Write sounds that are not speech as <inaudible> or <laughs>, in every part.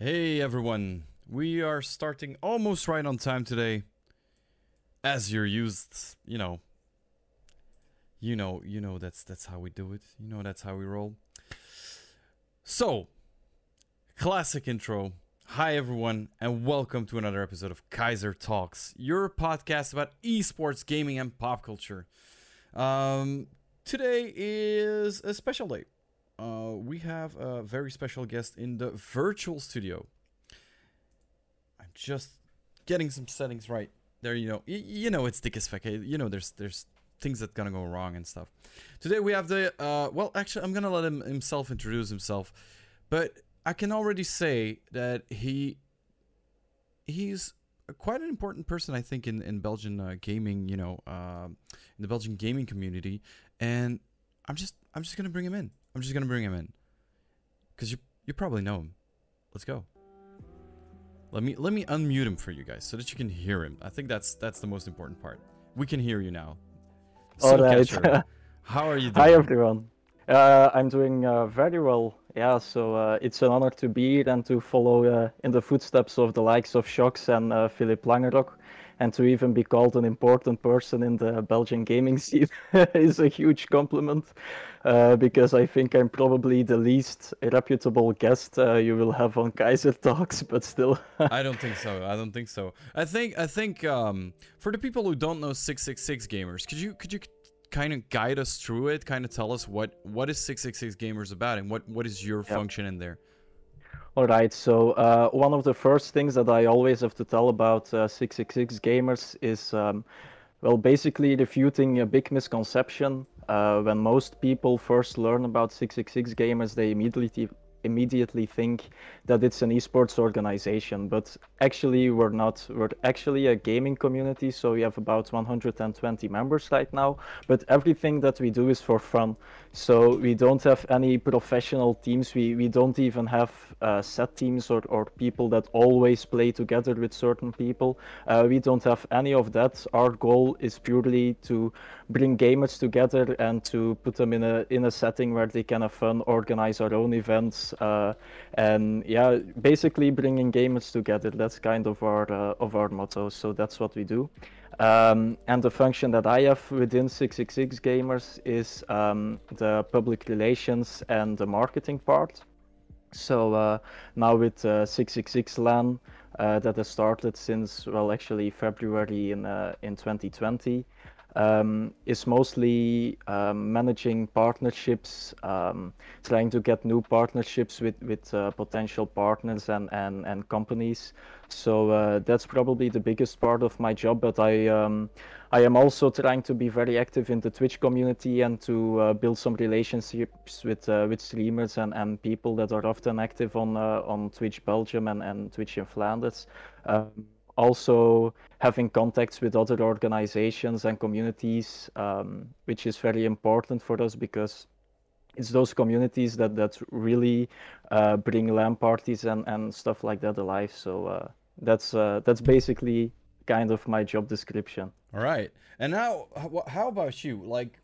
Hey everyone, we are starting almost right on time today. As you're used, you know. You know, you know that's that's how we do it. You know that's how we roll. So, classic intro. Hi everyone and welcome to another episode of Kaiser Talks, your podcast about esports, gaming and pop culture. Um today is a special day uh, we have a very special guest in the virtual studio. I'm just getting some settings right. There, you know, y- you know, it's Dick You know, there's there's things that gonna go wrong and stuff. Today we have the uh, well, actually, I'm gonna let him himself introduce himself, but I can already say that he he's quite an important person, I think, in in Belgian uh, gaming. You know, uh, in the Belgian gaming community, and I'm just I'm just gonna bring him in. I'm just gonna bring him in, cause you you probably know him. Let's go. Let me let me unmute him for you guys so that you can hear him. I think that's that's the most important part. We can hear you now. All right. <laughs> How are you doing? Hi everyone. Uh, I'm doing uh, very well. Yeah, so uh, it's an honor to be here and to follow uh, in the footsteps of the likes of Shox and uh, Philip Langerock, and to even be called an important person in the Belgian gaming <laughs> scene <laughs> is a huge compliment. Uh, because I think I'm probably the least reputable guest uh, you will have on Kaiser <laughs> Talks, but still. I don't think so. I don't think so. I think I think um, for the people who don't know 666 gamers, could you could you kind of guide us through it? Kind of tell us what what is 666 gamers about and what what is your yep. function in there? All right. So uh, one of the first things that I always have to tell about uh, 666 gamers is. Um, well, basically refuting a big misconception. Uh, when most people first learn about 666 gamers, they immediately immediately think that it's an esports organization, but actually we're not. We're actually a gaming community, so we have about 120 members right now. But everything that we do is for fun. So we don't have any professional teams. We we don't even have uh, set teams or, or people that always play together with certain people. Uh, we don't have any of that. Our goal is purely to bring gamers together and to put them in a in a setting where they can have fun, organize our own events, uh, and yeah, basically bringing gamers together. That's kind of our uh, of our motto. So that's what we do. Um, and the function that I have within 666 Gamers is um, the public relations and the marketing part. So uh, now with uh, 666 LAN uh, that has started since well actually February in uh, in 2020 um, is mostly um, managing partnerships, um, trying to get new partnerships with with uh, potential partners and and and companies. So uh, that's probably the biggest part of my job. But I um, I am also trying to be very active in the Twitch community and to uh, build some relationships with uh, with streamers and, and people that are often active on uh, on Twitch Belgium and, and Twitch in Flanders. Also having contacts with other organizations and communities, um, which is very important for us because it's those communities that that really uh, bring LAN parties and, and stuff like that alive. So uh, that's uh, that's basically kind of my job description. All right. And now, how about you? Like,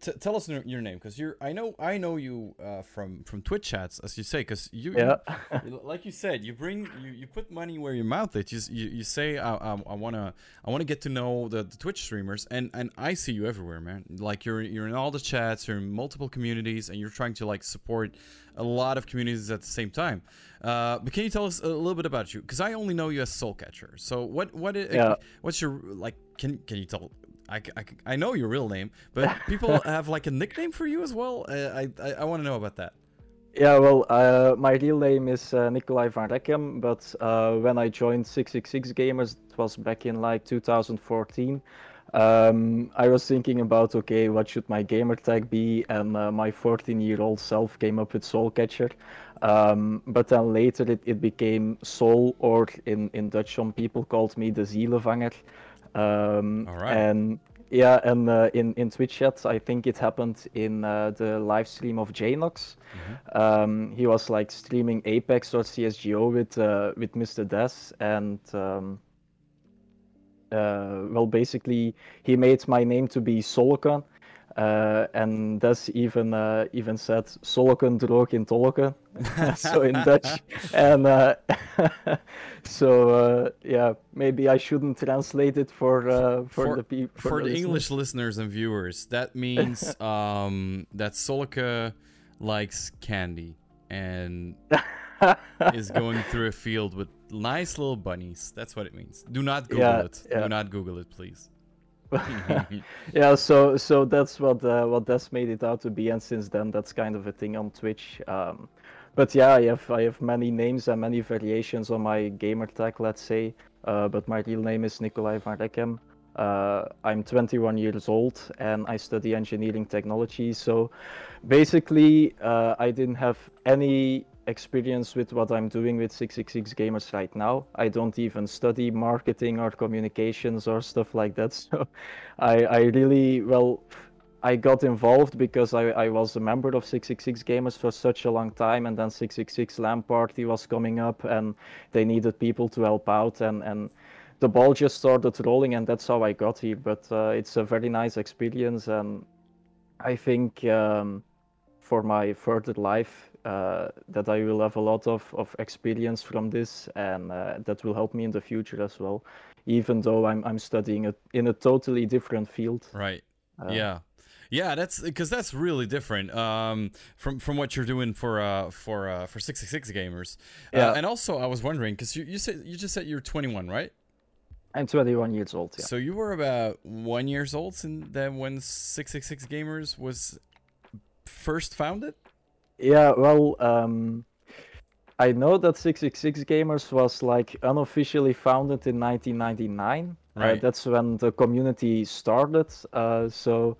T- tell us your name because you're i know i know you uh, from from twitch chats as you say because you, yeah. <laughs> you, like you said you bring you, you put money where your mouth is. You, you, you say i, I, I want to i want to get to know the, the twitch streamers and and i see you everywhere man. Like you're you're in all the chats you're in multiple communities and you're trying to like support a lot of communities at the same time. Uh, but can you tell us a little bit about you? Because i only know you as soul catcher so what what is, yeah. what's your like can can you tell I, I, I know your real name, but <laughs> people have like a nickname for you as well. Uh, I I, I want to know about that. Yeah, well, uh, my real name is uh, Nikolai van Rechem, but uh, when I joined 666 Gamers, it was back in like 2014. Um, I was thinking about okay, what should my gamer tag be, and uh, my 14-year-old self came up with Soulcatcher. Um, but then later it, it became Soul, or in, in Dutch, some people called me the Zielevanger. Um, All right. And yeah, and uh, in in Twitch chat, I think it happened in uh, the live stream of Jnox. Mm-hmm. Um, he was like streaming Apex or CS:GO with uh, with Mr. Des, and um, uh, well, basically he made my name to be Solkan. Uh, and Des even uh, even said solken droog in tolken, <laughs> so in Dutch. <laughs> And uh, <laughs> so yeah, maybe I shouldn't translate it for uh, for, For- the people For the English listeners and viewers, that means um, that Solika likes candy and is going through a field with nice little bunnies. That's what it means. Do not Google Yeah, it. yeah. Do not Google it, please. <laughs> yeah, so so that's what uh, what Des made it out to be, and since then that's kind of a thing on Twitch. Um, but yeah, I have I have many names and many variations on my gamer tag, let's say. Uh, but my real name is Nikolai van Rekem. Uh, I'm 21 years old and I study engineering technology. So basically, uh, I didn't have any experience with what I'm doing with 666 Gamers right now. I don't even study marketing or communications or stuff like that. <laughs> So I, I really, well, I got involved because I, I was a member of 666 Gamers for such a long time, and then 666 LAN Party was coming up, and they needed people to help out, and, and the ball just started rolling, and that's how I got here. But uh, it's a very nice experience, and I think um, for my further life uh, that I will have a lot of, of experience from this, and uh, that will help me in the future as well. Even though I'm I'm studying it in a totally different field. Right. Uh, yeah. Yeah, that's because that's really different um, from from what you're doing for uh for uh for 666 gamers. Uh, Yeah. and also, I was wondering because you you said you just said you're 21, right? I'm 21 years old. Yeah. So you were about one years old since then when 666 gamers was first founded. Yeah, well, um, I know that 666 Gamers was like unofficially founded in 1999. Uh, Right. that's when the community started. Uh, so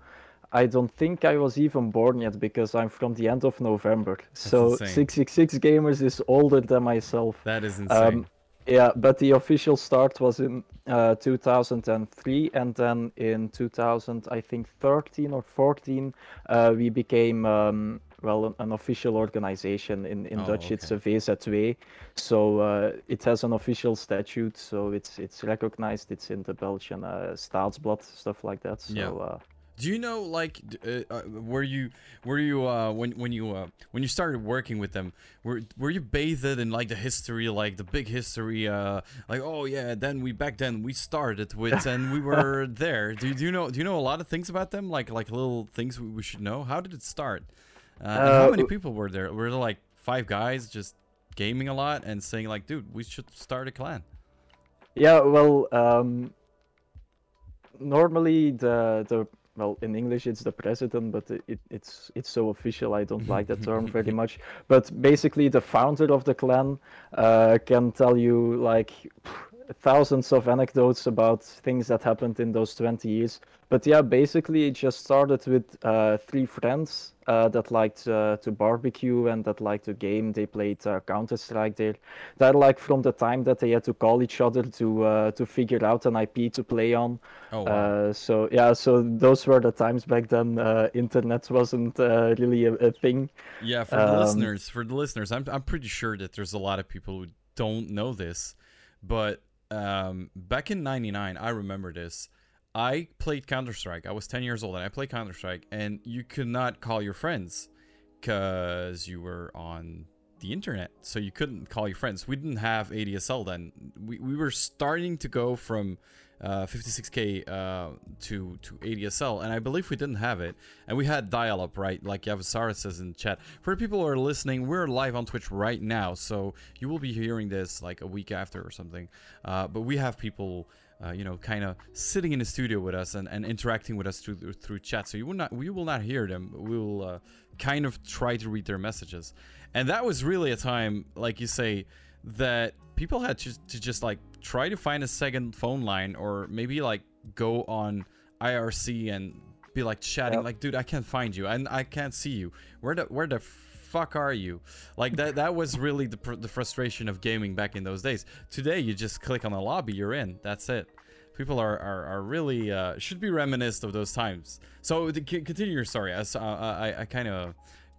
I don't think I was even born yet because I'm from the end of November. so insane. 666 Gamers is older than myself. That is insane. Um, yeah, but the official start was in uh, 2003, and then in 2000, I think 13 or 14, uh, we became um, well an, an official organization. In in Oh, Dutch, it's a VZW, so uh, it has an official statute, so it's it's recognized. It's in the Belgian uh, Staatsblad, stuff like that. So. Yeah. Uh, Do you know like uh, uh, were you were you uh when when you uh when you started working with them were were you bathed in like the history like the big history uh like oh yeah then we back then we started with and we <laughs> were there do, do you know do you know a lot of things about them like like little things we, we should know how did it start uh, how Uh, many people were there were there like five guys just gaming a lot and saying like dude we should start a clan Yeah, well, um, normally the the well in English it's the president, but it, it it's it's so official. I don't like that term very <laughs> much. But basically, the founder of the clan uh, can tell you like thousands of anecdotes about things that happened in those 20 years. But yeah, basically it just started with uh, three friends uh, that liked uh, to barbecue and that liked to game. They played uh, Counter Strike there. That like from the time that they had to call each other to uh, to figure out an IP to play on. oh wow. Uh, so yeah, so those were the times back then. Uh, internet wasn't uh, really a, a thing. Yeah, for the Um, listeners, for the listeners, I'm I'm pretty sure that there's a lot of people who don't know this, but um, back in '99, I remember this. I played Counter Strike. I was 10 years old, and I played Counter Strike, and you could not call your friends because you were on the internet, so you couldn't call your friends. We didn't have ADSL then. We we were starting to go from 56k uh, to to ADSL, and I believe we didn't have it. And we had dial-up, right? Like Yavisara says in chat. For people who are listening, we're live on Twitch right now, so you will be hearing this like a week after or something. Uh, but we have people. Uh, you know, kind of sitting in the studio with us and, and interacting with us through through chat. So you will not we will not hear them. We will uh, kind of try to read their messages, and that was really a time, like you say, that people had to, to just like try to find a second phone line or maybe like go on IRC and be like chatting Yep. like dude I can't find you. And I can't see you. Where the where the fuck are you? Like that that was really the, pr- the frustration of gaming back in those days. Today you just click on the lobby you're in. That's it. People are are, are really uh, should be reminisced of those times. So continue your story. As uh, I, I kind of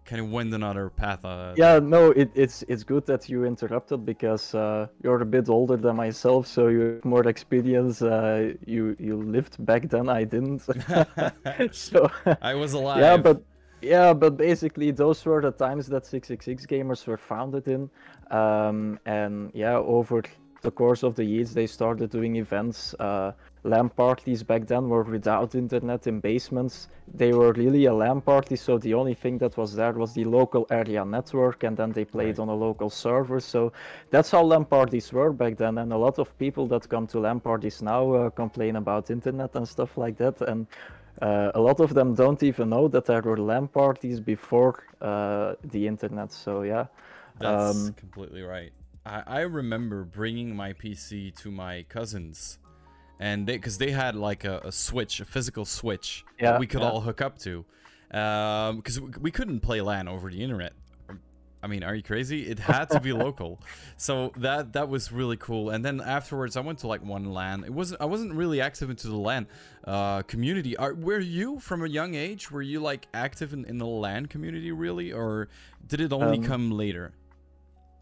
kind of went another path. Uh, yeah, no, it, it's it's good that you interrupted because uh, you're a bit older than myself, so you have more experience. Uh, you you lived back then, I didn't. <laughs> <laughs> so I was <laughs> alive. Yeah, but yeah, but basically those were the times that 666 gamers were founded in, um, and yeah, over the course of the years they started doing events. Uh, LAN parties back then were without internet in basements. They were really a LAN party, so the only thing that was there was the local area network, and then they played right. on a local server. So that's how LAN parties were back then. And a lot of people that come to LAN parties now uh, complain about internet and stuff like that. And uh, a lot of them don't even know that there were LAN parties before uh, the internet. So yeah, that's um, completely right. I, I remember bringing my PC to my cousins and they because they had like a, a, switch, a physical switch yeah, that we could yeah. all hook up to, because um, we, we couldn't play LAN over the internet. I mean, are you crazy? It had to be <laughs> local, so that that was really cool. And then afterwards, I went to like one LAN. It wasn't I wasn't really active into the LAN uh, community. Are, were you from a young age? Were you like active in, in the LAN community really, or did it only um, come later?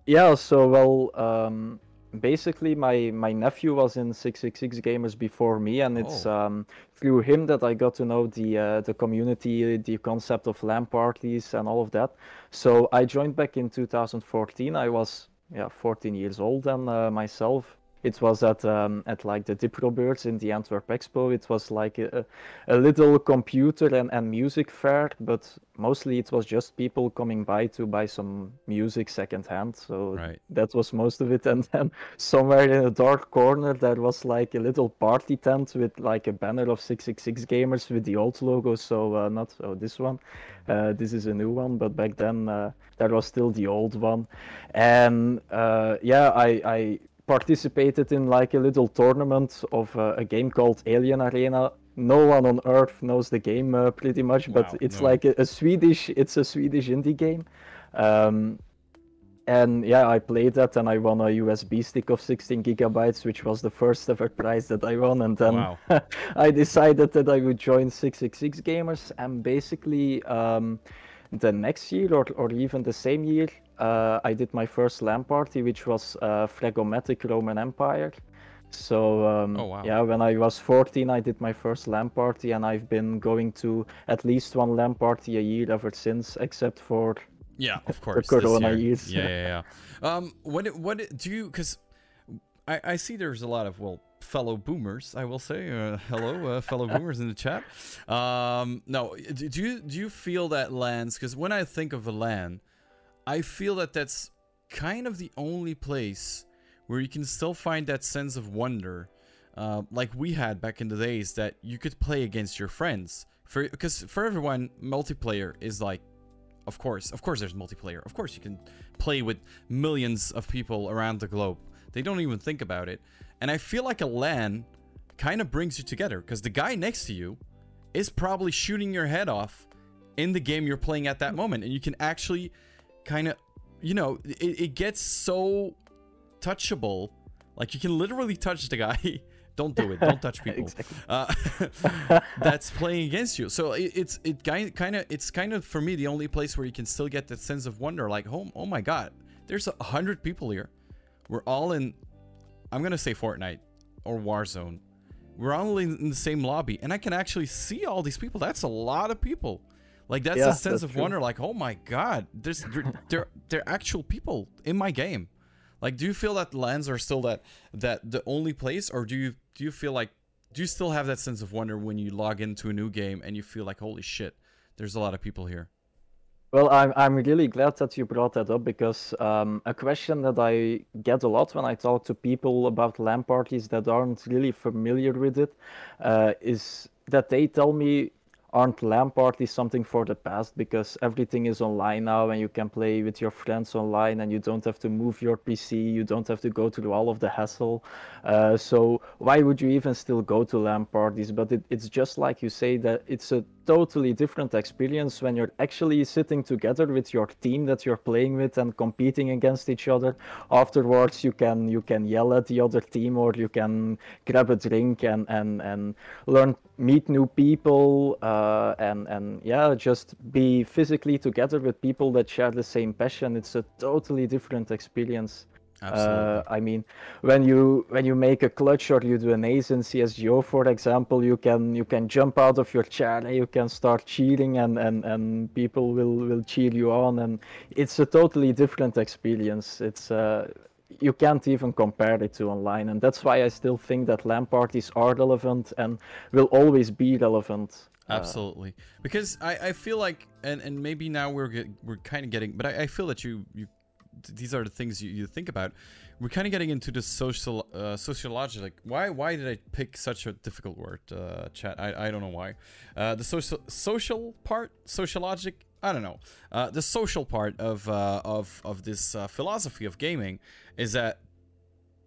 Yeah. So well, um, basically my my nephew was in 666 gamers before me and it's oh. um, through him that i got to know the uh, the community the concept of LAN parties and all of that so i joined back in 2014 i was yeah 14 years old then uh, myself it was at um, at like the Diprobeurs in the Antwerp Expo. It was like a, a little computer and, and music fair, but mostly it was just people coming by to buy some music secondhand. So right. that was most of it. And then somewhere in a dark corner there was like a little party tent with like a banner of 666 gamers with the old logo. So uh, not oh this one. Uh, this is a new one, but back then uh, there was still the old one. And uh, yeah, I, I participated in like a little tournament of uh, a game called Alien Arena. No one on earth knows the game uh, pretty much, but wow, it's no. like a, a, Swedish, it's a Swedish indie game. Um, and yeah, I played that and I won a USB stick of 16 gigabytes, which was the first ever prize that I won. And then wow. <laughs> I decided that I would join 666 Gamers. And basically, um, the next year or, or even the same year, uh, I did my first LAN party, which was uh, Phlegomatic Roman Empire. So um, oh, wow. yeah, when I was 14, I did my first LAN party, and I've been going to at least one LAN party a year ever since, except for yeah, of <laughs> course, the Corona years. Yeah, yeah, <laughs> yeah. um, what what do you? Because I I see there's a lot of well fellow boomers, I will say. Uh, hello, uh, fellow <laughs> boomers in the chat. Um, no, do you do you feel that LANs? Because when I think of a LAN, I feel that that's kind of the only place where you can still find that sense of wonder, uh, like we had back in the days, that you could play against your friends. For because for everyone, multiplayer is like, of course, of course, there's multiplayer. Of course, you can play with millions of people around the globe. They don't even think about it. And I feel like a LAN kind of brings you together because the guy next to you is probably shooting your head off in the game you're playing at that moment. And you can actually kind of, you know, it, it gets so touchable. Like you can literally touch the guy. <laughs> Don't do it. Don't touch <laughs> people. uh, <laughs> that's playing against you. So it, it's it kind of it's kind of for me the only place where you can still get that sense of wonder. Like oh oh my god, there's a hundred people here. We're all in I'm gonna say Fortnite or Warzone. We're all in the same lobby, and I can actually see all these people. That's a lot of people. Like that's yeah, a sense of true. wonder. Like, oh my god, there's they're, they're actual people in my game. Like, do you feel that LANs are still that that the only place, or do you do you feel like do you still have that sense of wonder when you log into a new game and you feel like, holy shit, there's a lot of people here? Well, I'm I'm really glad that you brought that up because um, a question that I get a lot when I talk to people about LAN parties that aren't really familiar with it uh, is that they tell me aren't LAN parties something for the past because everything is online now and you can play with your friends online and you don't have to move your PC, you don't have to go through all of the hassle. Uh, so why would you even still go to LAN parties? But it, it's just like you say that it's a totally different experience when you're actually sitting together with your team that you're playing with and competing against each other. Afterwards, you can you can yell at the other team or you can grab a drink and and and learn meet new people uh, and and yeah just be physically together with people that share the same passion. It's a totally different experience. Uh, I mean, when you when you make a clutch or you do an ace in CS:GO, for example, you can you can jump out of your chair and you can start cheering, and, and, and people will, will cheer you on, and it's a totally different experience. It's uh, you can't even compare it to online, and that's why I still think that LAN parties are relevant and will always be relevant. Uh, Absolutely, because I, I feel like, and, and maybe now we're get, we're kind of getting, but I, I feel that you you these are the things you, you think about. We're kind of getting into the social uh, sociological. Like, why why did I pick such a difficult word? Uh, chat. I, I don't know why. Uh, the social social part, sociologic. I don't know. Uh, the social part of uh, of of this uh, philosophy of gaming is that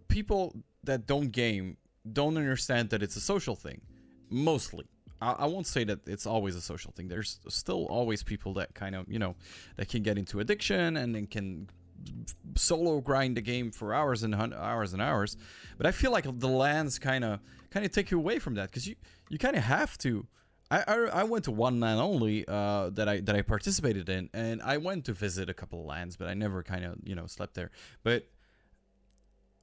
people that don't game don't understand that it's a social thing. Mostly. I, I won't say that it's always a social thing. There's still always people that kind of, you know, that can get into addiction and then can solo grind the game for hours and hours and hours. But I feel like the LANs kind of kind of take you away from that because you you kind of have to. I, I, I went to one LAN only uh, that I that I participated in, and I went to visit a couple of LANs, but I never kind of you know slept there. But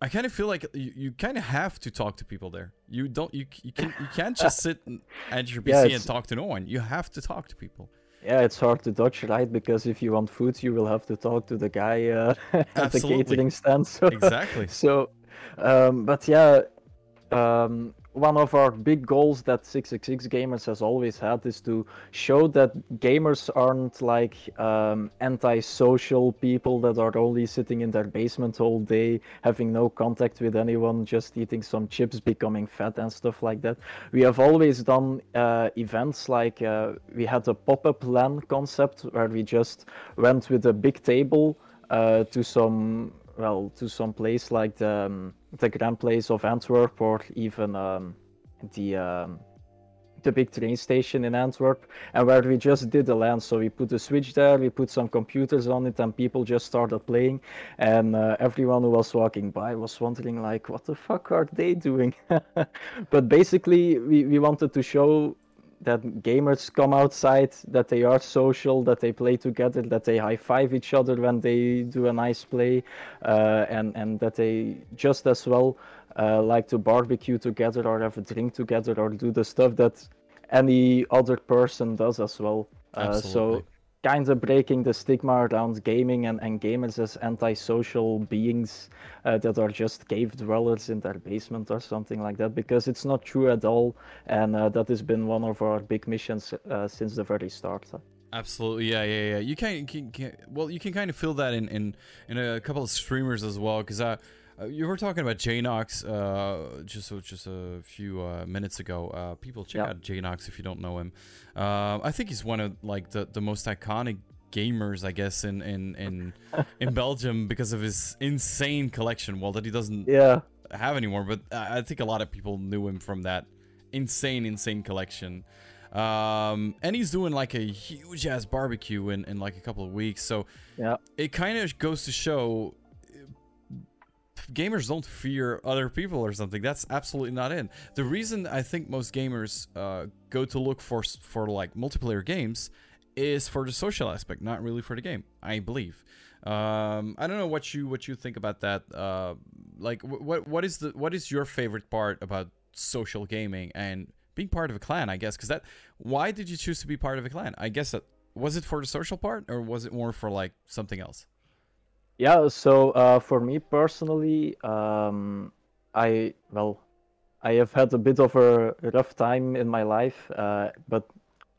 I kind of feel like you, you kind of have to talk to people there. You don't you you can you can't just <laughs> sit at your PC yeah, and talk to no one. You have to talk to people. Yeah, it's hard to dodge, right? Because if you want food, you will have to talk to the guy uh, <laughs> at the catering stand. <laughs> So, exactly. So, um, but yeah, um, one of our big goals that 666 gamers has always had is to show that gamers aren't like um, anti-social people that are only sitting in their basement all day having no contact with anyone just eating some chips becoming fat and stuff like that. We have always done uh, events like uh, we had a pop-up LAN concept where we just went with a big table uh, to some well to some place like the um, the Grand Place of Antwerp or even um, the um, the big train station in Antwerp, and where we just did the LAN. So we put a switch there, we put some computers on it, and people just started playing. And uh, everyone who was walking by was wondering, like, what the fuck are they doing? <laughs> but basically, we, we wanted to show that gamers come outside, that they are social, that they play together, that they high five each other when they do a nice play, uh, and and that they just as well uh, like to barbecue together or have a drink together or do the stuff that any other person does as well. Uh, so kind of breaking the stigma around gaming and, and gamers as antisocial beings uh, that are just cave dwellers in their basement or something like that because it's not true at all and uh, that has been one of our big missions uh, since the very start. Absolutely yeah yeah yeah. You can, can, can, well you can kind of feel that in in, in a couple of streamers as well because i uh, you were talking about Jnox uh, just just a few uh, minutes ago. Uh, people check yeah. out Jnox if you don't know him. Uh, I think he's one of like the, the most iconic gamers, I guess, in in in, <laughs> in Belgium because of his insane collection. Well, that he doesn't yeah. have anymore, but I think a lot of people knew him from that insane, insane collection. Um, and he's doing like a huge ass barbecue in, in like a couple of weeks. So yeah, it kind of goes to show gamers don't fear other people or something. That's absolutely not in. The reason I think most gamers uh, go to look for for like multiplayer games is for the social aspect, not really for the game. I believe. Um, I don't know what you what you think about that. Uh, like, what what is the what is your favorite part about social gaming and being part of a clan? I guess because that. Why did you choose to be part of a clan? I guess that was it for the social part or was it more for like something else? Yeah, so uh, for me personally, um, I well, I have had a bit of a rough time in my life, uh, but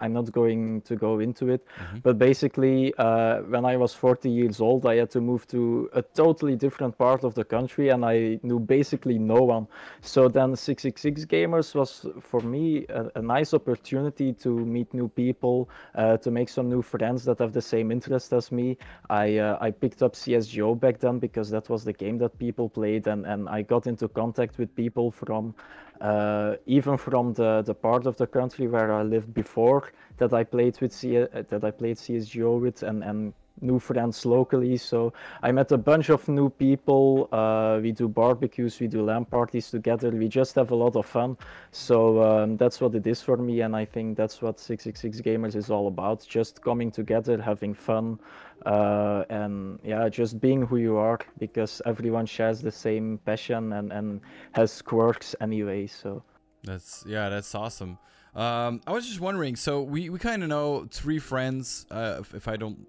I'm not going to go into it, mm-hmm. but basically, uh, when I was 40 years old, I had to move to a totally different part of the country, and I knew basically no one. So then, 666 Gamers was for me a, a nice opportunity to meet new people, uh, to make some new friends that have the same interest as me. I uh, I picked up CS:GO back then because that was the game that people played, and and I got into contact with people from uh, even from the, the part of the country where I lived before, that I played with C- that I played CSGO with, and and new friends locally. So I met a bunch of new people. Uh, we do barbecues, we do LAN parties together. We just have a lot of fun. So um, that's what it is for me, and I think that's what 666 Gamers is all about: just coming together, having fun, uh, and yeah, just being who you are. Because everyone shares the same passion and and has quirks anyway. So that's yeah, that's awesome. Um, I was just wondering. So we, we kind of know three friends. Uh, if, if I don't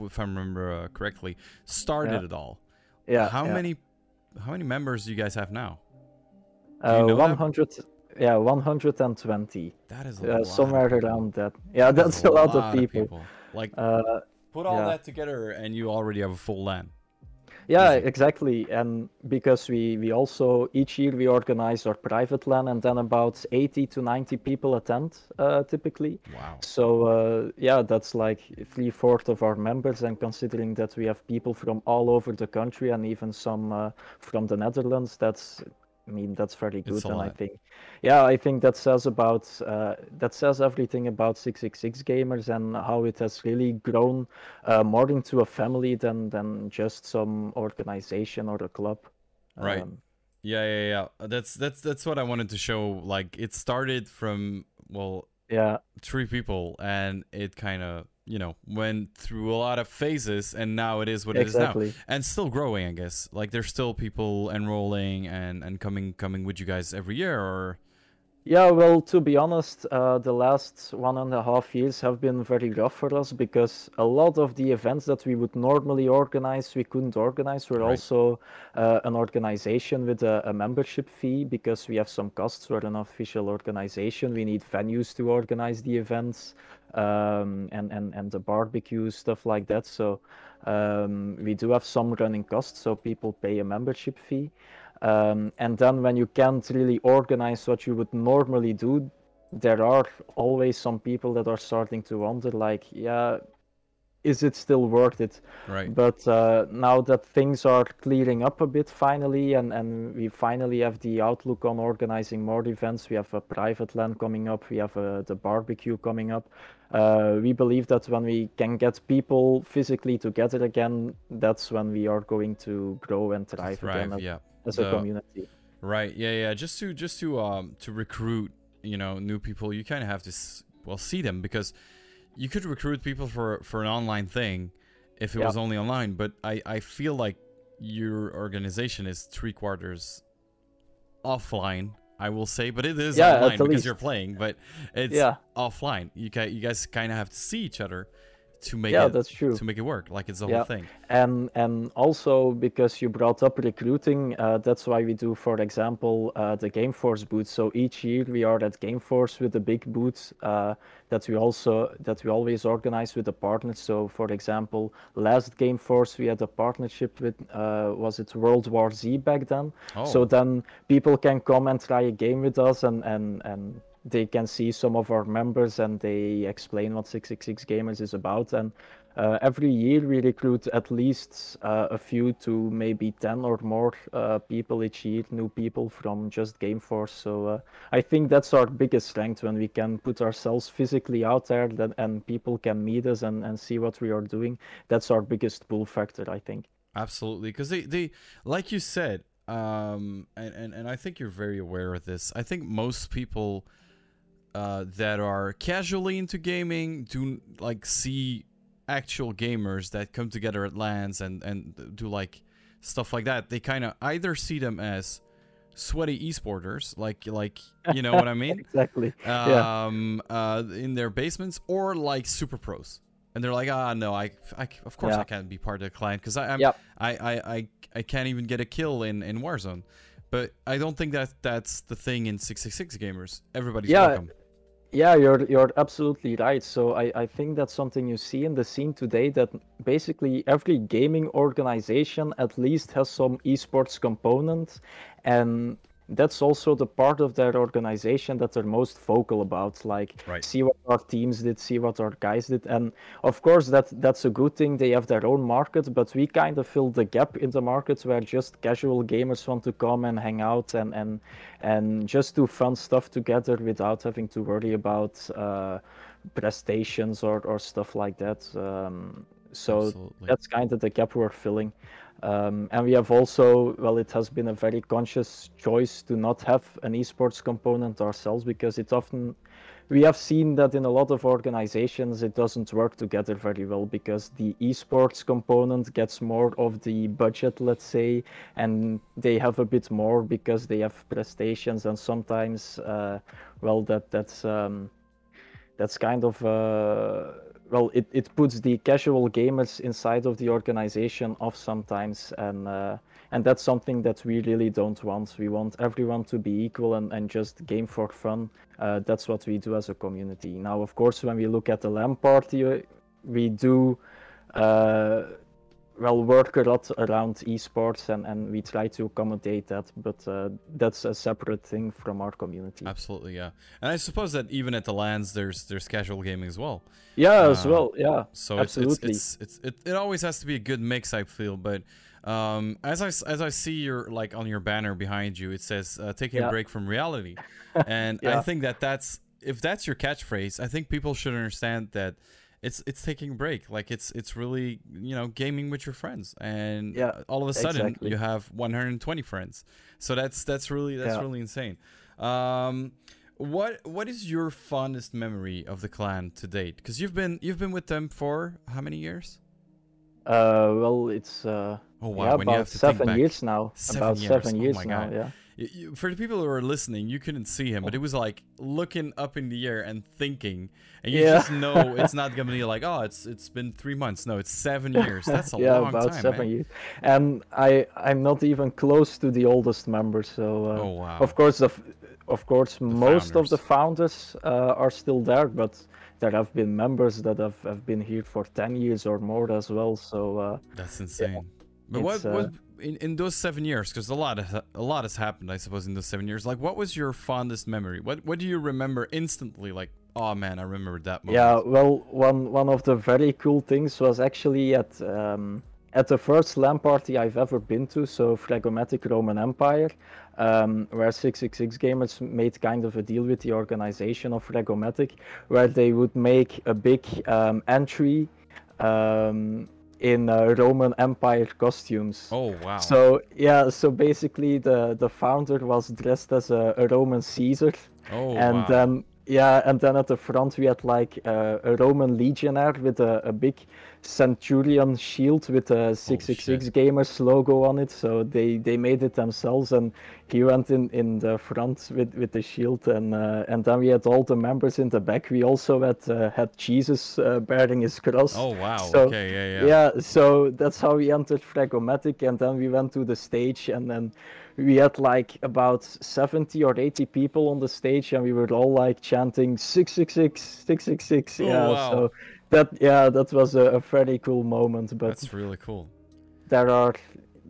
if I remember uh, correctly, started Yeah. it all. yeah, How yeah. many how many members do you guys have now? you Uh, know that? 100, yeah, 120. That is a Uh, lot somewhere around that. Yeah, That that's a lot, of people. Like Uh, put all that together and you already have a full LAN. Yeah, Easy. exactly. And because we, we also, each year we organize our private LAN and then about 80 to 90 people attend uh, typically. Wow. So uh, yeah, that's like three fourths of our members, and considering that we have people from all over the country and even some uh, from the Netherlands, that's I mean that's fairly good, and I think yeah, I think that says about uh, that says everything about 666 gamers and how it has really grown uh, more into a family than than just some organization or a club. Right. Um, Yeah, yeah, yeah. That's that's that's what I wanted to show. Like it started from well, yeah, three people and it kind of, you know, went through a lot of phases and now it is what it is now. and still growing i guess like there's still people enrolling and and coming coming with you guys every year or Yeah, well, to be honest, uh, the last one and a half years have been very rough for us because a lot of the events that we would normally organize, we couldn't organize. We're Right. also uh, an organization with a, a membership fee because we have some costs. We're an official organization. We need venues to organize the events um, and, and, and the barbecue, stuff like that. So um, we do have some running costs, so people pay a membership fee. Um, and then when you can't really organize what you would normally do, there are always some people that are starting to wonder, like, yeah, is it still worth it? right But uh, now that things are clearing up a bit finally, and, and we finally have the outlook on organizing more events, we have a private LAN coming up, we have uh, the barbecue coming up. Uh, we believe that when we can get people physically together again, that's when we are going to grow and thrive, again thrive as, yeah as a community. right yeah yeah just to just to um to recruit you know new people you kind of have to well see them because you could recruit people for for an online thing if it Yeah. was only online but i i feel like your organization is three quarters offline i will say but it is Yeah, online because least. you're playing but it's Yeah. offline you guys you guys kind of have to see each other to make Yeah, it that's true. to make it work like it's the Yeah. whole thing And and also because you brought up recruiting, uh, that's why we do, for example, uh, the Game Force booth. So each year we are at Game Force with a big booth uh, that we also that we always organize with the partners. So for example, last Game Force we had a partnership with uh, was it World War Z back then. oh So then people can come and try a game with us and and and they can see some of our members and they explain what 666 Gamers is about. And uh, every year we recruit at least uh, a few to maybe 10 or more uh, people each year, new people from just Gameforce. So uh, I think that's our biggest strength when we can put ourselves physically out there that, and people can meet us and, and see what we are doing. That's our biggest pull factor, I think. Absolutely, because they, they, like you said, um, and, and and I think you're very aware of this. I think most people uh, that are casually into gaming do like see actual gamers that come together at LANs and and do like stuff like that. They kind of either see them as sweaty esporters, like like you know what I mean, <laughs> Exactly. Yeah. um, uh, in their basements, or like super pros. And they're like, ah, no, I, I of course Yeah. I can't be part of the client because I'm, Yep. I, I, I, I can't even get a kill in, in Warzone. But I don't think that that's the thing in 666 gamers. Everybody's Yeah, welcome. Yeah, you're you're absolutely right. So I, I think that's something you see in the scene today that basically every gaming organization at least has some esports component and that's also the part of their organization that they're most vocal about like Right. see what our teams did see what our guys did and of course that that's a good thing they have their own market but we kind of fill the gap in the market where just casual gamers want to come and hang out and and and just do fun stuff together without having to worry about uh, prestations or, or stuff like that. Um, so Absolutely. that's kind of the gap we're filling. Um, and we have also, well, it has been a very conscious choice to not have an esports component ourselves because it's often, we have seen that in a lot of organizations it doesn't work together very well because the esports component gets more of the budget, let's say, and they have a bit more because they have prestations and sometimes, uh, well, that that's um, that's kind of. Uh, well, it, it puts the casual gamers inside of the organization off sometimes, and uh, and that's something that we really don't want. We want everyone to be equal and, and just game for fun. Uh, that's what we do as a community. Now, of course, when we look at the LAN party, we do. Uh, well work a lot around esports and, and we try to accommodate that but uh, that's a separate thing from our community Absolutely, yeah. And I suppose that even at the LANs, there's there's casual gaming as well. yeah as Uh, well yeah So it's, Absolutely. it's it's it's it, it always has to be a good mix, I feel. But um, as I as I see your like on your banner behind you, it says uh, taking a break from reality, <laughs> and I think that that's if that's your catchphrase, I think people should understand that. It's it's taking a break, like it's it's really you know gaming with your friends, and Yeah, all of a sudden exactly. you have 120 friends. So that's that's really that's Yeah. really insane. Um, what what is your fondest memory of the clan to date? Because you've been you've been with them for how many years? uh, well it's uh, Oh wow, yeah when you have about seven years now Seven about years, seven oh years my now God. yeah you- for the people who are listening, you couldn't see him, but it was like looking up in the air and thinking, and you Yeah. just know <laughs> it's not gonna be like, oh, it's it's been three months. No, it's seven years. That's a <laughs> yeah long about time, seven man. years and i i'm not even close to the oldest member so uh, Oh wow. of course the of course most of the founders. founders uh, are still there but there have been members that have, have been here for 10 years or more as well so uh, That's insane. But what It's, uh, in, in those seven years? Because a lot has, a lot has happened, I suppose, in those seven years. Like, what was your fondest memory? What what do you remember instantly? Like, oh man, I remember that moment. Yeah, well, one one of the very cool things was actually at um, at the first LAN party I've ever been to, so Phlegomatic Roman Empire, um, where 666 Gamers made kind of a deal with the organization of Phlegomatic, where they would make a big um, entry um, in uh, Roman Empire costumes. Oh wow. So yeah, so basically the the founder was dressed as a, a Roman Caesar oh and wow. then yeah and then at the front we had like uh, a roman legionnaire with a, a big centurion shield with a 666 gamers logo on it so they they made it themselves and he went in in the front with with the shield and uh, and then we had all the members in the back we also had uh, had jesus uh, bearing his cross oh wow. so- okay, yeah, yeah. yeah, so that's how we entered Phlegomatic, and then we went to the stage, and then we had like about 70 or 80 people on the stage, and we were all like chanting 666, 666. Oh, yeah, wow. so that yeah, that was a, a very cool moment. But That's really cool. there are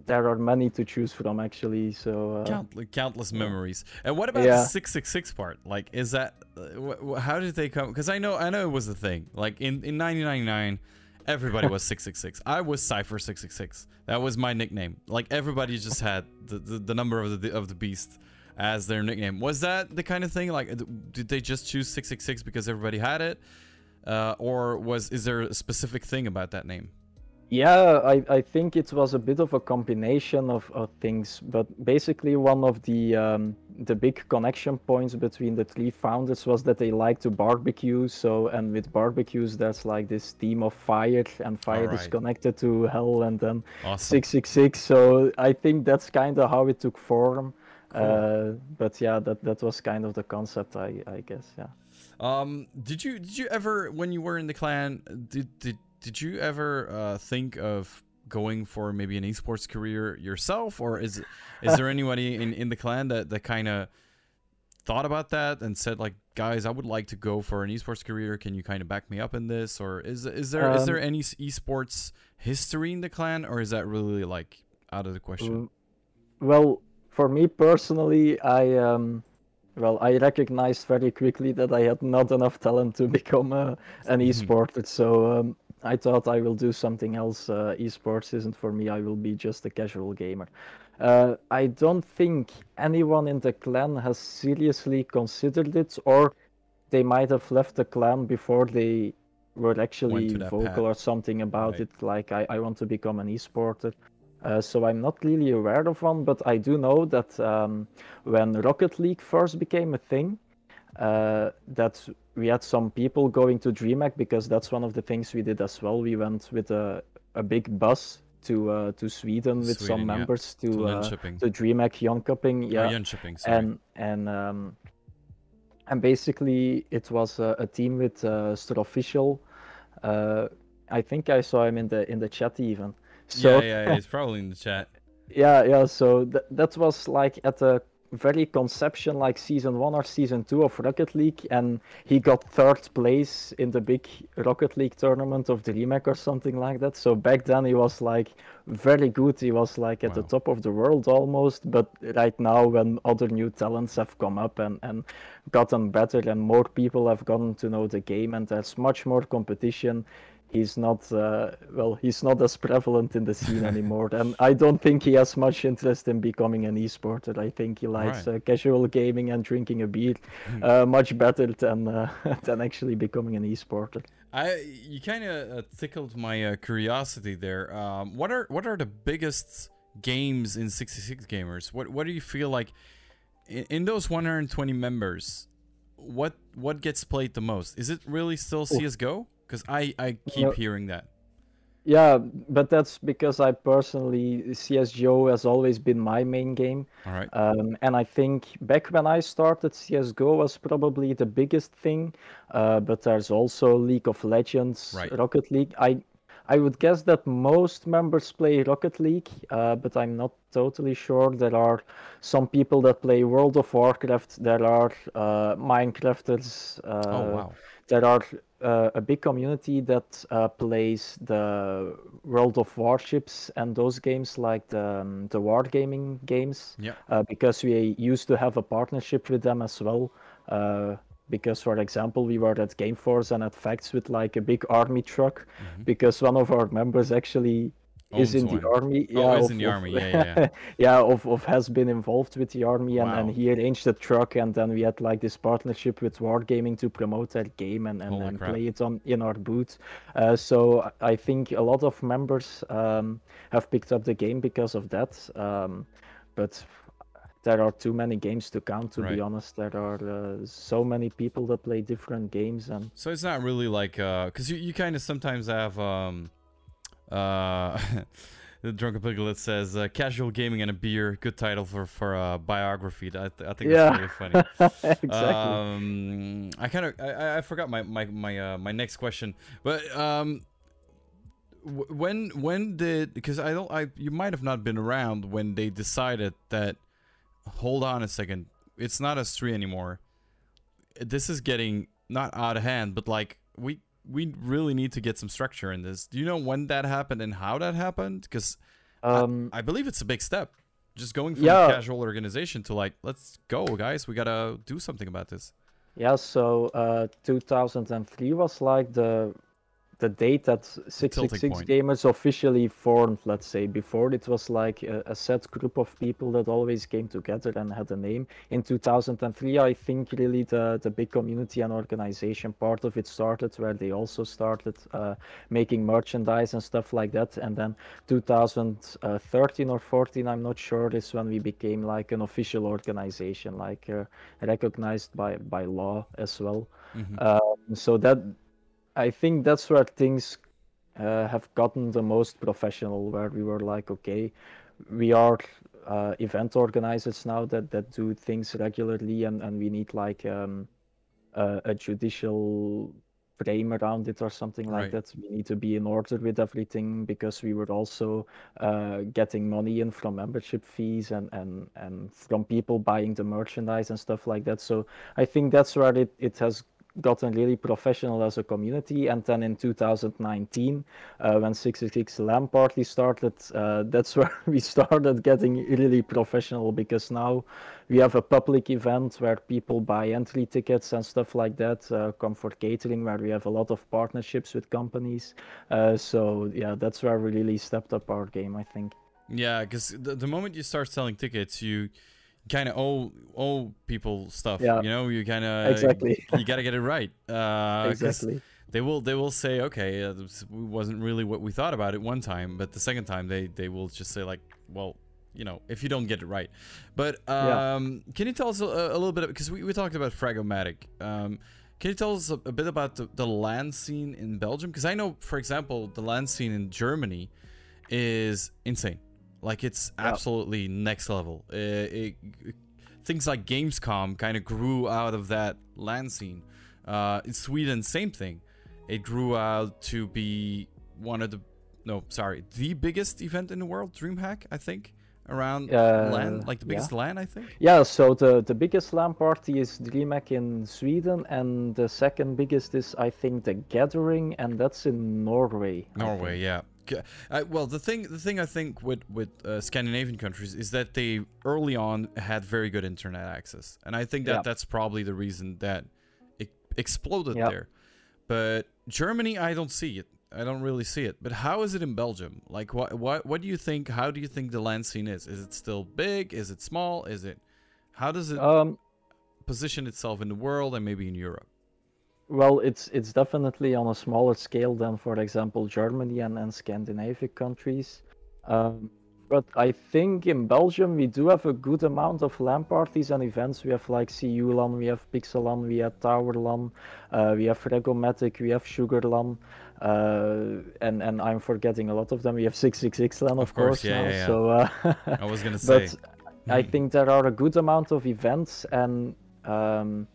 there are many to choose from actually. So uh, Count, countless memories. And what about Yeah. the six six six part? Like, is that uh, wh- wh- how did they come? Because I know I know it was a thing. Like in in 1999, everybody was six six six. I was Cipher six six six. That was my nickname. Like everybody just had the, the, the number of the of the beast as their nickname. Was that the kind of thing? Like, did they just choose six six six because everybody had it, uh, or was is there a specific thing about that name? Yeah, I, I think it was a bit of a combination of, of things, but basically one of the um, the big connection points between the three founders was that they like to barbecue. So and with barbecues, there's like this theme of fire, and fire is connected to hell, and then six six six. So I think that's kind of how it took form. Uh, but yeah, that that was kind of the concept, I I guess. Yeah. Um, did you did you ever when you were in the clan did did did you ever uh, think of going for maybe an esports career yourself, or is is there <laughs> anybody in in the clan that that kind of thought about that and said like, guys, I would like to go for an esports career. Can you kind of back me up in this, or is is there is Um, there any esports history in the clan, or is that really like out of the question? Well, for me personally, I um, well, I recognized very quickly that I had not enough talent to <laughs> become a, an Mhm. esporter. So um, I thought I will do something else. Uh, esports isn't for me. I will be just a casual gamer. Uh, I don't think anyone in the clan has seriously considered it, or they might have left the clan before they were actually vocal path. or something about Right. it. Like I, I want to become an esporter. Uh, so I'm not really aware of one, but I do know that um, when Rocket League first became a thing, uh, that we had some people going to DreamHack because that's one of the things we did as well. We went with a, a big bus to uh, to Sweden with Sweden, some yeah. members To to uh, to DreamHack Jönköping. Yeah. Yeah, Oh, Jönköping, and and um, and basically it was a, a team with uh, Official. Uh, I think I saw him in the in the chat even. So yeah, yeah, it's probably in the chat. <laughs> yeah, yeah. So th- that was like at the very conception, like season one or season two of Rocket League, and he got third place in the big Rocket League tournament of the DreamHack or something like that. So back then he was like very good. He was like at the top of the world almost. But right now, when other new talents have come up and and gotten better, and more people have gotten to know the game, and there's much more competition he's not uh, well he's not as prevalent in the scene anymore and i don't think he has much interest in becoming an esporter i think he likes Right. uh, casual gaming and drinking a beer Hmm. uh, much better than uh, <laughs> than actually becoming an esporter I you kind of uh, tickled my uh, curiosity there. Um, what are what are the biggest games in 66 gamers? What what do you feel like in, in those 120 members? What what gets played the most? Is it really still CS:GO? Because I I keep No. hearing that. yeah but that's because i personally csgo has always been my main game All right. Um, and I think back when I started, CS:GO was probably the biggest thing. Uh, but there's also League of Legends, Right. Rocket League. I I would guess that most members play Rocket League, uh, but I'm not totally sure. There are some people that play World of Warcraft. There are uh, Minecrafters. Uh, oh wow. There are uh, a big community that uh, plays the World of Warships and those games like the um, the wargaming games Yeah. uh, because we used to have a partnership with them as well. Uh, because, for example, we were at Gameforce and at Facts with like a big army truck, Mhm. because one of our members actually is in the army. Oh, is of- in the of- army, <laughs> yeah, yeah, yeah. yeah, of, of has been involved with the army, and, and he arranged the truck, and then we had like this partnership with Wargaming to promote that game and, and, and play it on in our booth. Uh, so I- think a lot of members um, have picked up the game because of that. Um, but there are too many games to count. To Right. be honest, there are uh, so many people that play different games, and So it's not really like because you, you kind of sometimes have um uh <laughs> the drunken piglet says uh, casual gaming and a beer good title for for a biography I, th- I think Yeah. that's really funny <laughs> exactly. um I kind of I, I- forgot my my my uh, my next question but um w- when when did because I don't I you might have not been around when they decided that hold on a second it's not us three anymore this is getting not out of hand but like we we really need to get some structure in this. Do you know when that happened and how that happened? Because um, I believe it's a big step just going from Yeah. a casual organization to like let's go guys. We gotta do something about this. Yeah, so uh, 2003 was like the the date that 666 gamers officially formed. Let's say before it was like a, a set group of people that always came together and had a name. In 2003, I think really the the big community and organization part of it started, where they also started uh, making merchandise and stuff like that. And then 2013 or 14, I'm not sure, is when we became like an official organization, like. Uh, recognized by by law as well. Mhm. Um, so that I think that's where things uh, have gotten the most professional, where we were like, okay, we are uh, event organizers now that that do things regularly, and and we need like um, a, a judicial frame around it or something like Right. that. We need to be in order with everything because we were also uh, getting money in from membership fees and, and, and from people buying the merchandise and stuff like that. So I think that's where it, it has gotten really professional as a community. And then in 2019, uh, when 666 LAN Party started, uh, that's <laughs> where we started getting really professional because now we have a public event where people buy entry tickets and stuff like that. Uh, Comfort Catering, where we have a lot of partnerships with companies. Uh, so yeah, that's where we really stepped up our game, I think. Yeah, because the, the moment you start selling tickets, you kind of owe owe people stuff. Yeah. You know, you kind of Exactly. You gotta get it right. <laughs> Uh, exactly. They will they will say, okay, uh, this wasn't really what we thought about it one time, but the second time they they will just say like, well, you know, if you don't get it right. But Yeah. um, can you tell us a, a little bit because we, we talked about Fragomatic. Um, can you tell us a, a bit about the, the LAN scene in Belgium? Because I know, for example, the LAN scene in Germany is insane. Like it's Yeah. absolutely next level. Uh, it, things like Gamescom kind of grew out of that LAN scene. Uh, in Sweden, same thing. It grew out to be one of the no, sorry, the biggest event in the world, DreamHack, I think, around Uh, LAN, like the yeah. biggest LAN, I think. Yeah, so the, the biggest LAN party is DreamHack in Sweden, and the second biggest is, I think, The Gathering, and that's in Norway. Norway, yeah. G- Uh, well, the thing, the thing I think with with uh, Scandinavian countries is that they early on had very good internet access, and I think that Yeah. that's probably the reason that it exploded Yeah. there. But Germany, I don't see it. I don't really see it. But how is it in Belgium? Like, what, what, what do you think? How do you think the LAN scene is? Is it still big? Is it small? Is it? How does it Um, position itself in the world and maybe in Europe? Well, it's it's definitely on a smaller scale than, for example, Germany and, and Scandinavian countries. Um, but I think in Belgium we do have a good amount of LAN parties and events. We have like CU LAN, we have Pixelan, we have Tower LAN, uh, we have Fragomatic, we have Sugar LAN, uh, and and I'm forgetting a lot of them. We have 666 LAN, of, Of course, course. yeah, now, yeah, yeah. So, uh, I was gonna <laughs> say. but I Hmm. think there are a good amount of events and um,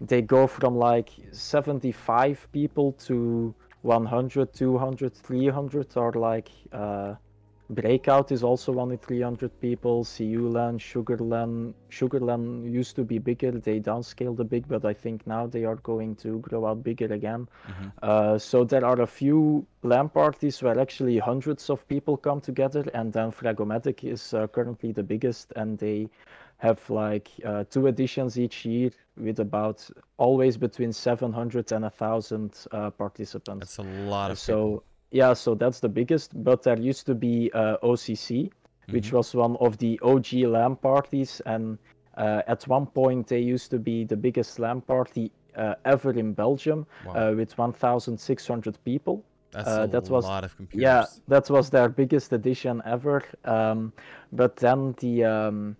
they go from like 75 people to 100 200 300 or like uh, breakout is also only 300 people. Culan Sugar LAN sugarland used to be bigger. They downscaled a bit but i think now they are going to grow out bigger again. Mhm. uh, so there are a few LAN parties where actually hundreds of people come together, and then Fragomatic is uh, currently the biggest, and they have like uh, two editions each year with about always between 700 and 1,000 uh, participants. That's a lot of so people. yeah, so that's the biggest. But there used to be uh, OCC, which Mhm. was one of the OG LAN parties, and uh, at one point they used to be the biggest LAN party uh, ever in Belgium Wow. uh, with 1,600 people. That's uh, a that was- lot of computers. Yeah, that was their biggest edition ever. Um, but then the um,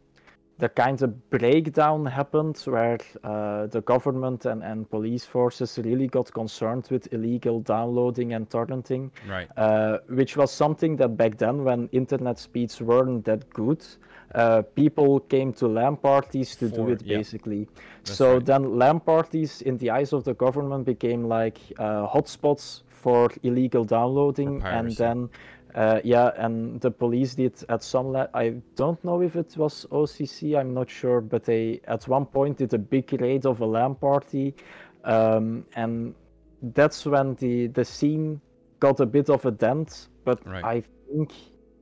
the kind of breakdown happened where uh, the government and, and police forces really got concerned with illegal downloading and torrenting, Right. uh, which was something that back then, when internet speeds weren't that good, uh, people came to LAN parties to do it yeah. basically. That's so right. then LAN parties, in the eyes of the government, became like uh, hotspots for illegal downloading, and then uh, yeah, and the police did at some. La- I don't know if it was OCC. I'm not sure, but they at one point did a big raid of a LAN party, um, and that's when the the scene got a bit of a dent. But Right. I think,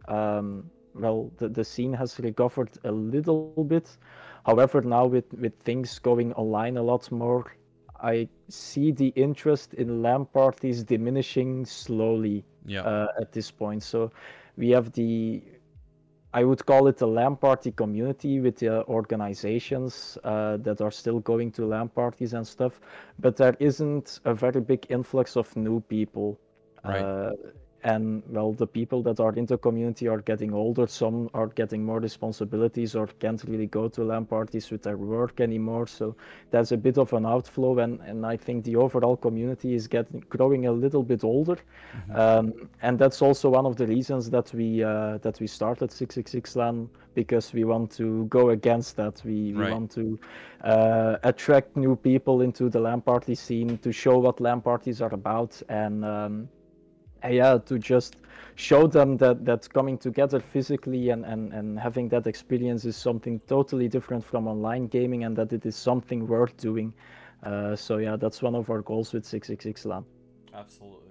um, well, the the scene has recovered a little bit. However, now with with things going online a lot more, I see the interest in LAN parties diminishing slowly Yeah. uh, at this point. So we have the, I would call it the LAN party community with the organizations uh, that are still going to LAN parties and stuff, but there isn't a very big influx of new people. Right. Uh, and well, the people that are in the community are getting older. Some are getting more responsibilities or can't really go to LAN parties with their work anymore. So there's a bit of an outflow, and, and I think the overall community is getting growing a little bit older. Um, and that's also one of the reasons that we uh, that we started 666 LAN because we want to go against that. We, we Right. want to uh, attract new people into the LAN party scene to show what LAN parties are about and. Um, yeah, to just show them that that coming together physically and, and, and having that experience is something totally different from online gaming and that it is something worth doing. Uh, so yeah, that's one of our goals with 666 LAN. Absolutely.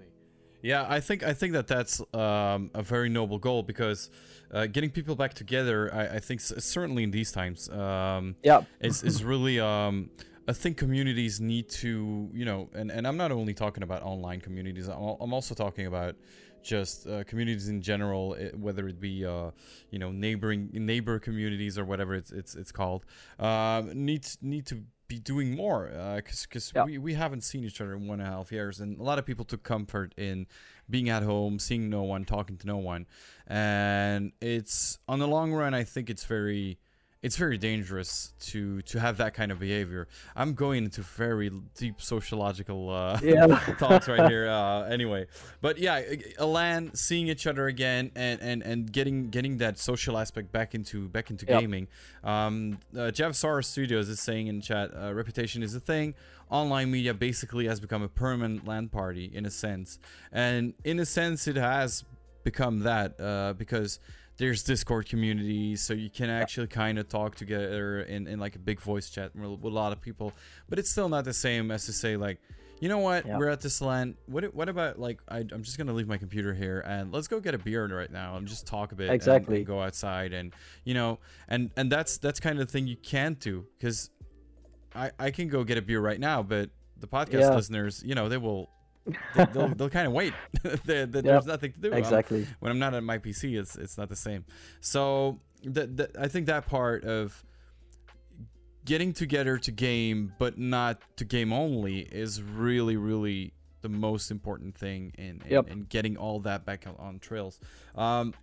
Yeah, I think I think that that's um, a very noble goal because uh, getting people back together, I, I think s- certainly in these times, um, Yeah, is is really um, I think communities need to you know, and, and I'm not only talking about online communities. I'm, I'm also talking about just uh, communities in general, it, whether it be uh, you know neighboring neighbor communities or whatever it's it's it's called, um, need need to be doing more because uh, because Yeah. we, we haven't seen each other in one and a half years and a lot of people took comfort in being at home seeing no one talking to no one and it's on the long run i think it's very it's very dangerous to to have that kind of behavior i'm going into very deep sociological uh Yeah. <laughs> thoughts right here uh anyway but yeah alan seeing each other again and and and getting getting that social aspect back into back into Yeah. gaming um uh, jeff Sar studios is saying in chat uh, reputation is a thing online media basically has become a permanent LAN party in a sense and in a sense it has become that uh because there's discord communities so you can actually kind of talk together in, in like a big voice chat with a lot of people but it's still not the same as to say like you know what Yeah. we're at this LAN what what about like I, i'm just gonna leave my computer here and let's go get a beer right now and just talk a bit and- and, go outside and you know and and that's that's kind of the thing you can't do because i i can go get a beer right now but the podcast Yeah. listeners you know they will they, they'll, they'll kind of wait <laughs> they- there's nothing to do I'm- Exactly. when I'm not at my PC, it's it's not the same. So that that- I think that part of getting together to game, but not to game only, is really really the most important thing in in, Yep. in getting all that back on, on trails. Um,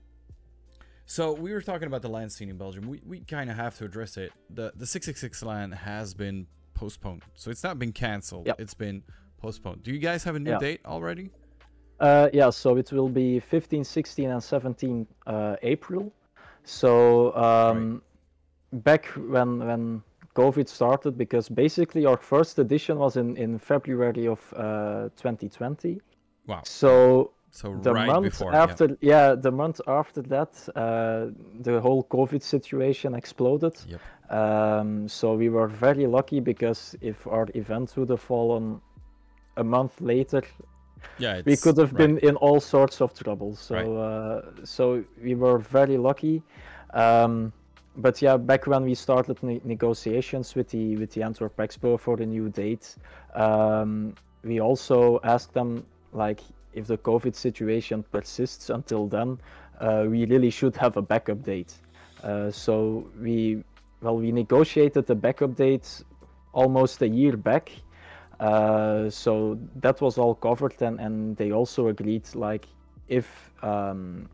so we were talking about the LAN scene in Belgium. We, we kind of have to address it. The the 666 LAN has been postponed, so it's not been canceled. Yep. It's been postponed. Do you guys have a new Yeah. date already? Uh, yeah, so it will be 15, 16, and 17 uh, April. So um, back when when COVID started, because basically our first edition was in in February of uh, 2020. Wow. So So the right month before. yeah. after, yeah. the month after that, uh, the whole COVID situation exploded. Yep. Um, so we were very lucky because if our event would have fallen a month later, Yeah, we could have right. been in all sorts of trouble. So Right. uh, so we were very lucky. Um, but yeah, back when we started ne- negotiations with the with the Antwerp Expo for the new date, um, we also asked them like if the COVID situation persists until then, uh, we really should have a backup date. Uh, so we well we negotiated the backup date almost a year back. Uh, so that was all covered, and, and they also agreed like if um,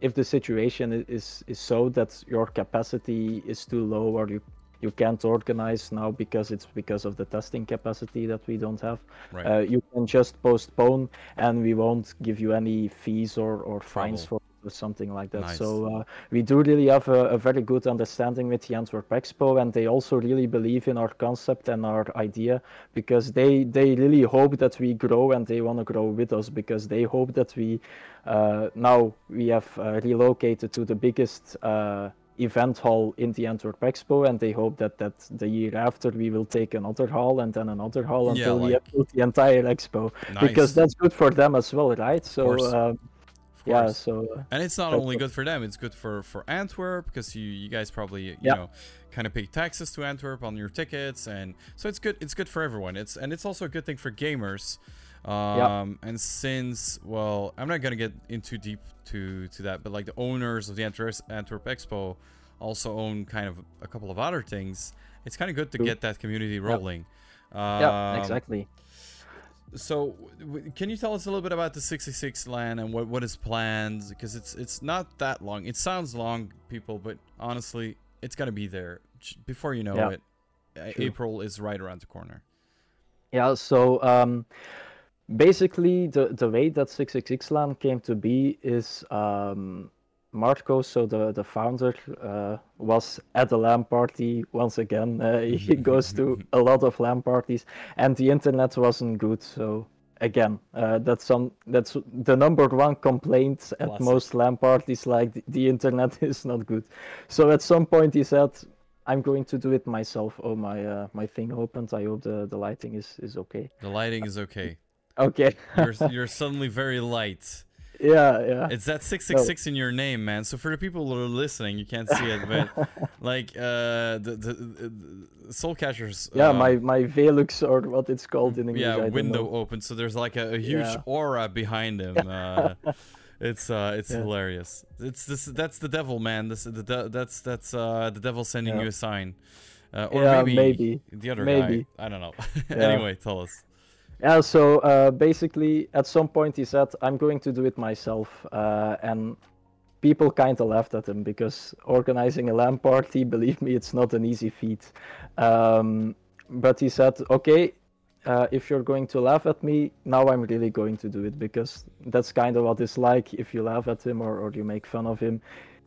if the situation is is so that your capacity is too low or you you can't organize now because it's because of the testing capacity that we don't have. Right. Uh, you can just postpone, and we won't give you any fees or, or fines Trouble. for or something like that. Nice. So uh, we do really have a, a very good understanding with the Antwerp Expo, and they also really believe in our concept and our idea because they they really hope that we grow and they want to grow with us because they hope that we uh, now we have uh, relocated to the biggest. Uh, event hall in the Antwerp Expo, and they hope that that the year after we will take another hall and then another hall Yeah, until we have built the entire expo Nice. because that's good for them as well, right? So um, Of yeah, so And it's not only good for them; it's good for for Antwerp because you you guys probably you Yeah. know kind of pay taxes to Antwerp on your tickets, and so it's good. It's good for everyone. It's and it's also a good thing for gamers. Um, And since well, I'm not gonna get in too deep to to that, but like the owners of the Antwerp Antwerp Expo also own kind of a couple of other things. It's kind of good to get that community rolling. yeah, Um, exactly. So, w- can you tell us a little bit about the 66 LAN and what, what is planned? Because it's it's not that long. It sounds long, people, but honestly, it's gonna be there before you know Yeah. it. True. April is right around the corner. Yeah, so um, basically the the way that 666 LAN came to be is um, Marco, so the the founder, uh, was at a LAN party once again. Uh, <laughs> he <laughs> goes to a lot of LAN parties, and the internet wasn't good. So again, uh, that's some that's the number one complaint at Classic. most LAN parties. Like the, the internet <laughs> is not good. So at some point he said. I'm going to do it myself. Oh my, uh, my thing opened. I hope the, the lighting is, is okay. The lighting is okay. Okay. You're you're suddenly very light. Yeah, yeah. It's that 666 in your name, man. So for the people who are listening, you can't see it, but <laughs> like uh the the, the Soul Catchers. yeah, um, my my Velux or what it's called in English. Yeah window open so there's like a, a huge Yeah. aura behind him uh, <laughs> It's uh, it's Yeah. hilarious. It's this. That's the devil, man. This the de- that's that's uh the devil sending Yeah. you a sign, uh, or Yeah, maybe, maybe. the other Maybe. guy. I don't know. <laughs> Anyway, tell us. Yeah, so uh, basically, at some point he said, "I'm going to do it myself," uh, and people kind of laughed at him because organizing a LAN party, <laughs> believe me, it's not an easy feat. Um, but he said, "Okay, uh, if you're going to laugh at me, now I'm really going to do it because that's kind of what it's like if you laugh at him or, or you make fun of him."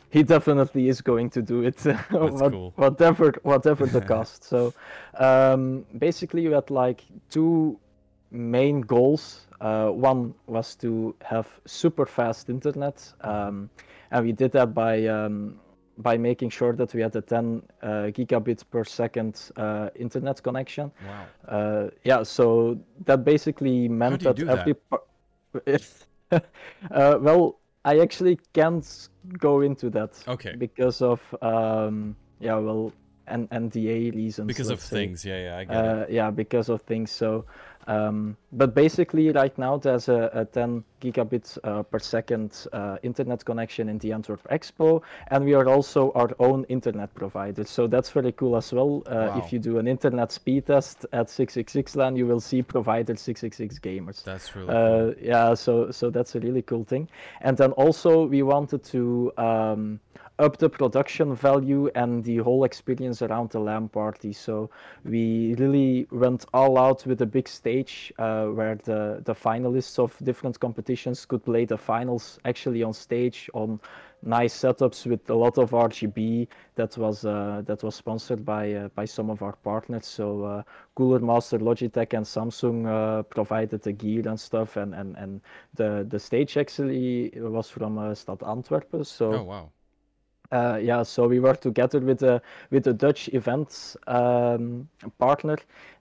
He definitely is going to do it, <laughs> what- cool. whatever whatever the <laughs> cost. So um, basically, you had like two main goals. Uh, one was to have super fast internet, um, and we did that by um, by making sure that we had a 10 uh, gigabit per second uh, internet connection. Wow. Uh, yeah, so that basically meant that do that? <laughs> uh, well, I actually can't go into that Okay. because of um, yeah, well, and NDA reasons. Because of say. things. Yeah, yeah. I get it. Uh, yeah, because of things. So, um, but basically, right now there's a, a 10 gigabit uh, per second uh, internet connection in the Antwerp Expo, and we are also our own internet provider. So that's very cool as well. Uh, Wow. If you do an internet speed test at 666 LAN, you will see provider 666 gamers. That's really cool. Uh, yeah, so so that's a really cool thing. And then also we wanted to um, up the production value and the whole experience around the LAN party. So we really went all out with a big stage uh, where the the finalists of different competitions could play the finals actually on stage on nice setups with a lot of RGB that was uh, that was sponsored by uh, by some of our partners. So uh, Cooler Master, Logitech, and Samsung uh, provided the gear and stuff, and and and the the stage actually was from uh, Stad Antwerpen. So oh wow. Uh, yeah, so we work together with a with a Dutch event um, partner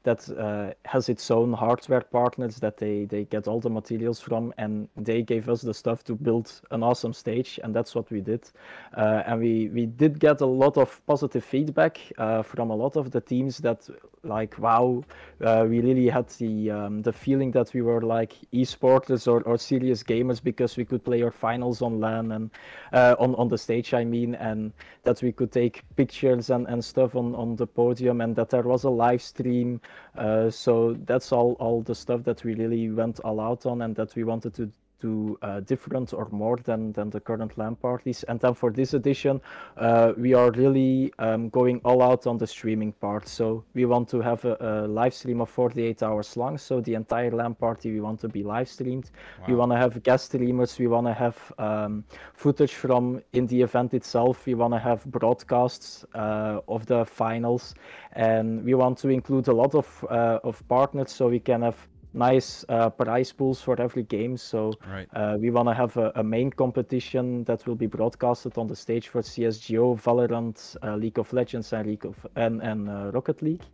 that uh, has its own hardware partners that they they get all the materials from, and they gave us the stuff to build an awesome stage, and that's what we did. Uh, and we we did get a lot of positive feedback uh, from a lot of the teams that like wow, uh, we really had the um, the feeling that we were like esporters or, or serious gamers because we could play our finals on LAN and uh, on on the stage. I mean, and that we could take pictures and, and stuff on, on the podium, and that there was a live stream. Uh, so that's all all the stuff that we really went all out on, and that we wanted to do uh, different or more than than the current LAN parties. And then for this edition, uh, we are really um, going all out on the streaming part. So we want to have a, a live stream of 48 hours long. So the entire LAN party we want to be live streamed. We want to have guest streamers. We want to have um, footage from in the event itself. We want to have broadcasts uh, of the finals, and we want to include a lot of uh, of partners so we can have nice uh, prize pools for every game. So Right. uh, we want to have a, a main competition that will be broadcasted on the stage for CSGO, Valorant, uh, League of Legends, and League of and and uh, Rocket League.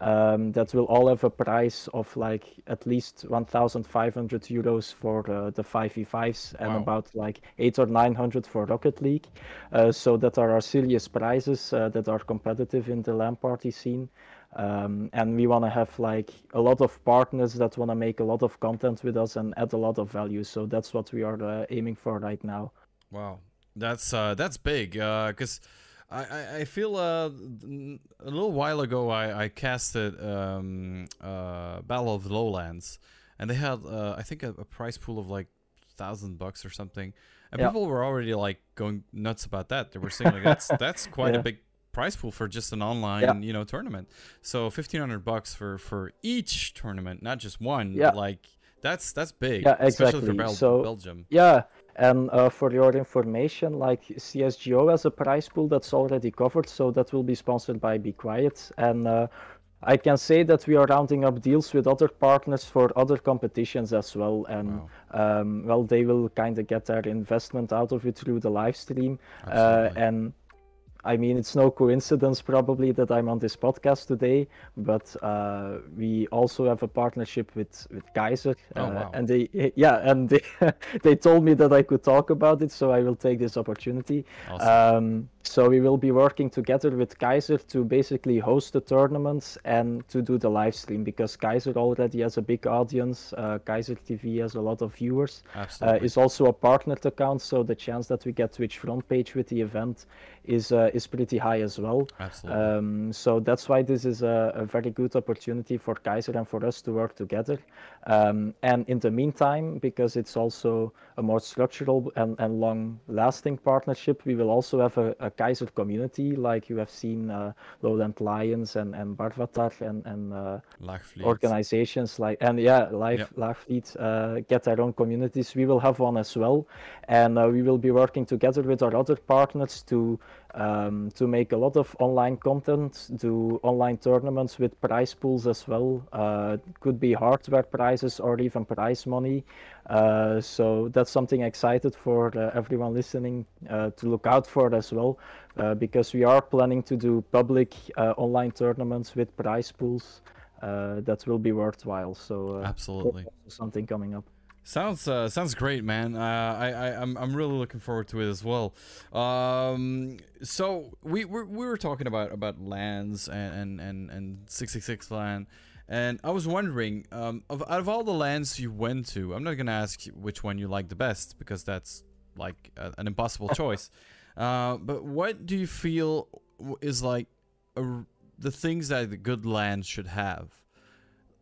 Um, that will all have a price of like at least 1,500 euros for uh, the 5v5s and Wow. about like eight or 900 for Rocket League. Uh, so that are our serious prizes uh, that are competitive in the LAN party scene. Um, and we want to have like a lot of partners that want to make a lot of content with us and add a lot of value. So that's what we are uh, aiming for right now. Wow, that's uh, that's big. Because I, I I feel uh, a little while ago I I casted um uh Battle of the Lowlands, and they had uh, I think a, a prize pool of like thousand bucks or something, and Yeah. people were already like going nuts about that. They were saying like that's that's quite a <laughs> big prize pool for just an online Yeah. you know tournament. So fifteen hundred bucks for for each tournament, not just one. Yeah. Like that's that's big. Yeah, Especially for exactly. Bel- So- Belgium. Yeah, and uh, for your information, like CSGO has a prize pool that's already covered, so that will be sponsored by Be Quiet. And uh, I can say that we are rounding up deals with other partners for other competitions as well. And Wow. um, well, they will kind of get their investment out of it through the live stream. Uh, and I mean, it's no coincidence probably that I'm on this podcast today, but uh, we also have a partnership with with Kayzr, Oh, uh, wow. and they <laughs> yeah, and they <laughs> they told me that I could talk about it, so I will take this opportunity. Awesome. Um, so we will be working together with Kayzr to basically host the tournaments and to do the live stream because Kayzr already has a big audience. Uh, Kayzr TV has a lot of viewers. Uh, Absolutely. is also a partnered account, so the chance that we get Twitch front page with the event is uh, is pretty high as well. Absolutely. Um, so that's why this is a, a very good opportunity for Kayzr and for us to work together. Um, and in the meantime, because it's also a more structural and, and long-lasting partnership, we will also have a, a Kayzr community, like you have seen uh, Lowland Lions and and Barvatar and and uh, organizations like and yeah live Yep. fleet uh, get their own communities we will have one as well and uh, we will be working together with our other partners to um, to make a lot of online content do online tournaments with prize pools as well uh, could be hardware prizes or even prize money uh, so that's something excited for uh, everyone listening uh, to look out for as well uh, because we are planning to do public uh, online tournaments with prize pools uh, that will be worthwhile. So uh, Absolutely. something coming up. Sounds uh, sounds great, man. Uh, I, I I'm I'm really looking forward to it as well. Um, so we we we were talking about about LANs and and and, and six six six LAN, and I was wondering, um, of out of all the LANs you went to, I'm not gonna ask which one you like the best because that's like a, an impossible <laughs> choice. Uh, but what do you feel is like a the things that the good LAN should have?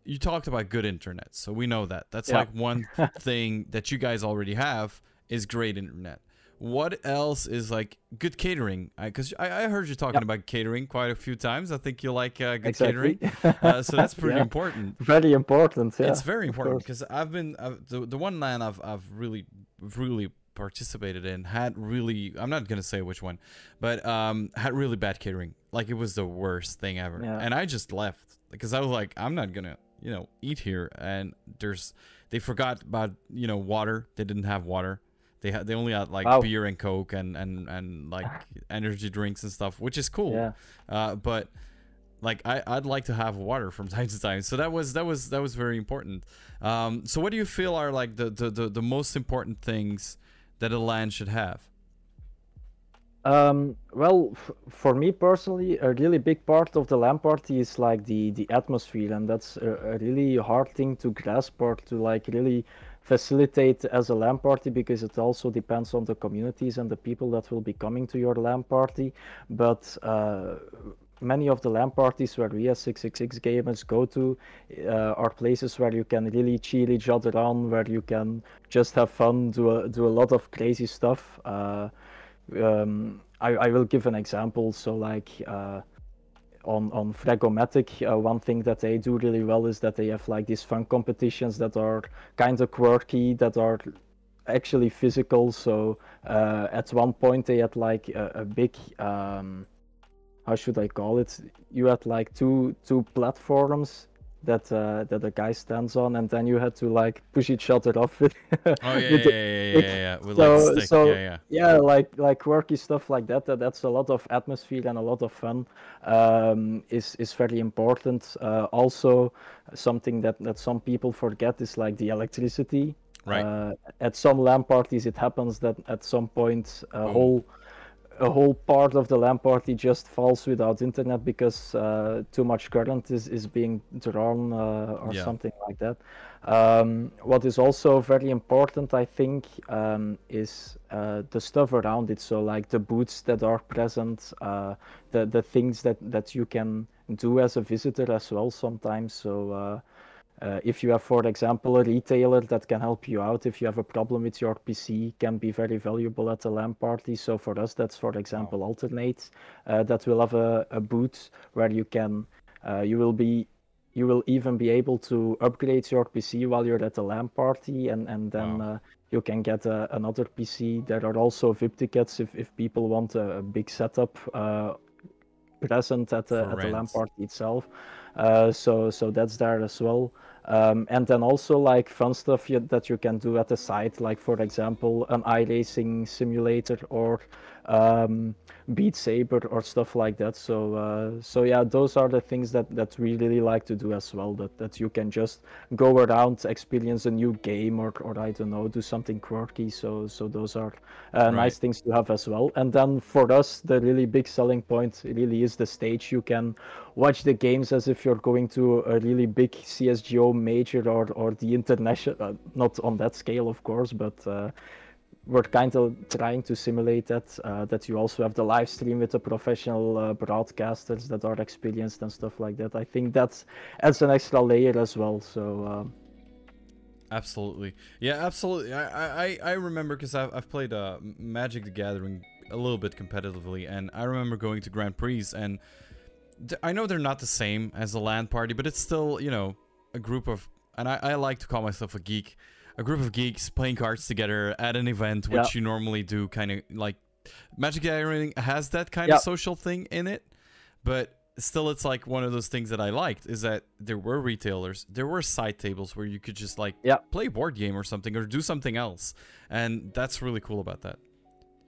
You talked about good internet, so we know that. That's Yeah. like one <laughs> thing that you guys already have is great internet. What else is like good catering? Because I, I, heard you talking Yep. about catering quite a few times. I think you like uh, good Exactly. catering, <laughs> uh, so that's pretty Yeah. important. Very important. Yeah, it's very important because I've been I've, the the one LAN I've I've really really participated in had really I'm not gonna say which one, but um had really bad catering. Like it was the worst thing ever, Yeah. and I just left because I was like I'm not gonna you know eat here, and there's they forgot about you know water. They didn't have water. They had they only had like Wow. beer and coke and and and like <laughs> energy drinks and stuff, which is cool. Yeah. Uh, but like I, I'd like to have water from <laughs> time to time. So that was that was that was very important. Um, so what do you feel are like the, the, the, the most important things that a LAN should have? Um, well, for me personally, a really big part of the LAN party is like the the atmosphere, and that's a, a really hard thing to grasp or to like really facilitate as a LAN party because it also depends on the communities and the people that will be coming to your LAN party. But uh, many of the LAN parties where we as 666 gamers go to uh, are places where you can really cheer each other on, where you can just have fun, do a, do a lot of crazy stuff. Uh, um, I, I will give an example. So like uh, on on Fragomatic, uh, one thing that they do really well is that they have like these fun competitions that are kind of quirky, that are actually physical. So uh, at one point they had like a, a big um, how should I call it? You had like two two platforms that uh, that a guy stands on, and then you had to like push each other off with. <laughs> Oh yeah, yeah, with yeah, the- yeah, yeah, yeah. With so- like so- yeah, yeah. yeah like like quirky stuff like that, that that's a lot of atmosphere and a lot of fun um, is is very important uh, also something that that some people forget is like the electricity Right. uh, at some LAN parties it happens that at some point a whole a whole part of the LAN party just falls without internet because uh, too much current is, is being drawn uh, or Yeah. something like that. Um, what is also very important, I think, um, is uh, the stuff around it. So, like the boots that are present, uh, the the things that that you can do as a visitor as well sometimes. So. Uh, uh, if you have, for example, a retailer that can help you out if you have a problem with your PC, can be very valuable at a LAN party. So for us, that's for example Alternate, uh, that will have a, a booth where you can, uh, you will be, you will even be able to upgrade your PC while you're at a LAN party, and and then Wow. uh, you can get a, another PC. There are also VIP tickets if if people want a, a big setup. Uh, present at the, at the LAN party itself uh, so so that's there as well um, and then also like fun stuff you, that you can do at the site like for example an iRacing simulator or um, Beat Saber or stuff like that. So uh, so yeah, those are the things that that we really like to do as well. That that you can just go around, experience a new game, or or I don't know, do something quirky. So so those are uh, Right. nice things to have as well. And then for us, the really big selling point really is the stage. You can watch the games as if you're going to a really big CSGO major or or the international, uh, not on that scale, of course, but. We're kind of trying to simulate that. Uh, that you also have the live stream with the professional uh, broadcasters that are experienced and stuff like that. I think that's adds an extra layer as well. So um, Absolutely. Yeah, absolutely. I I, I remember because I've, I've played uh, Magic the Gathering a little bit competitively, and I remember going to Grand Prix, and th- I know they're not the same as a LAN party, but it's still, you know, a group of, and I, I like to call myself a geek, a group of geeks playing cards together at an event, which Yeah. you normally do kind of like. Magic the Gathering has that kind Yeah. of social thing in it, but still it's like one of those things that I liked is that there were retailers, there were side tables where you could just like Yeah. play a board game or something or do something else. And that's really cool about that.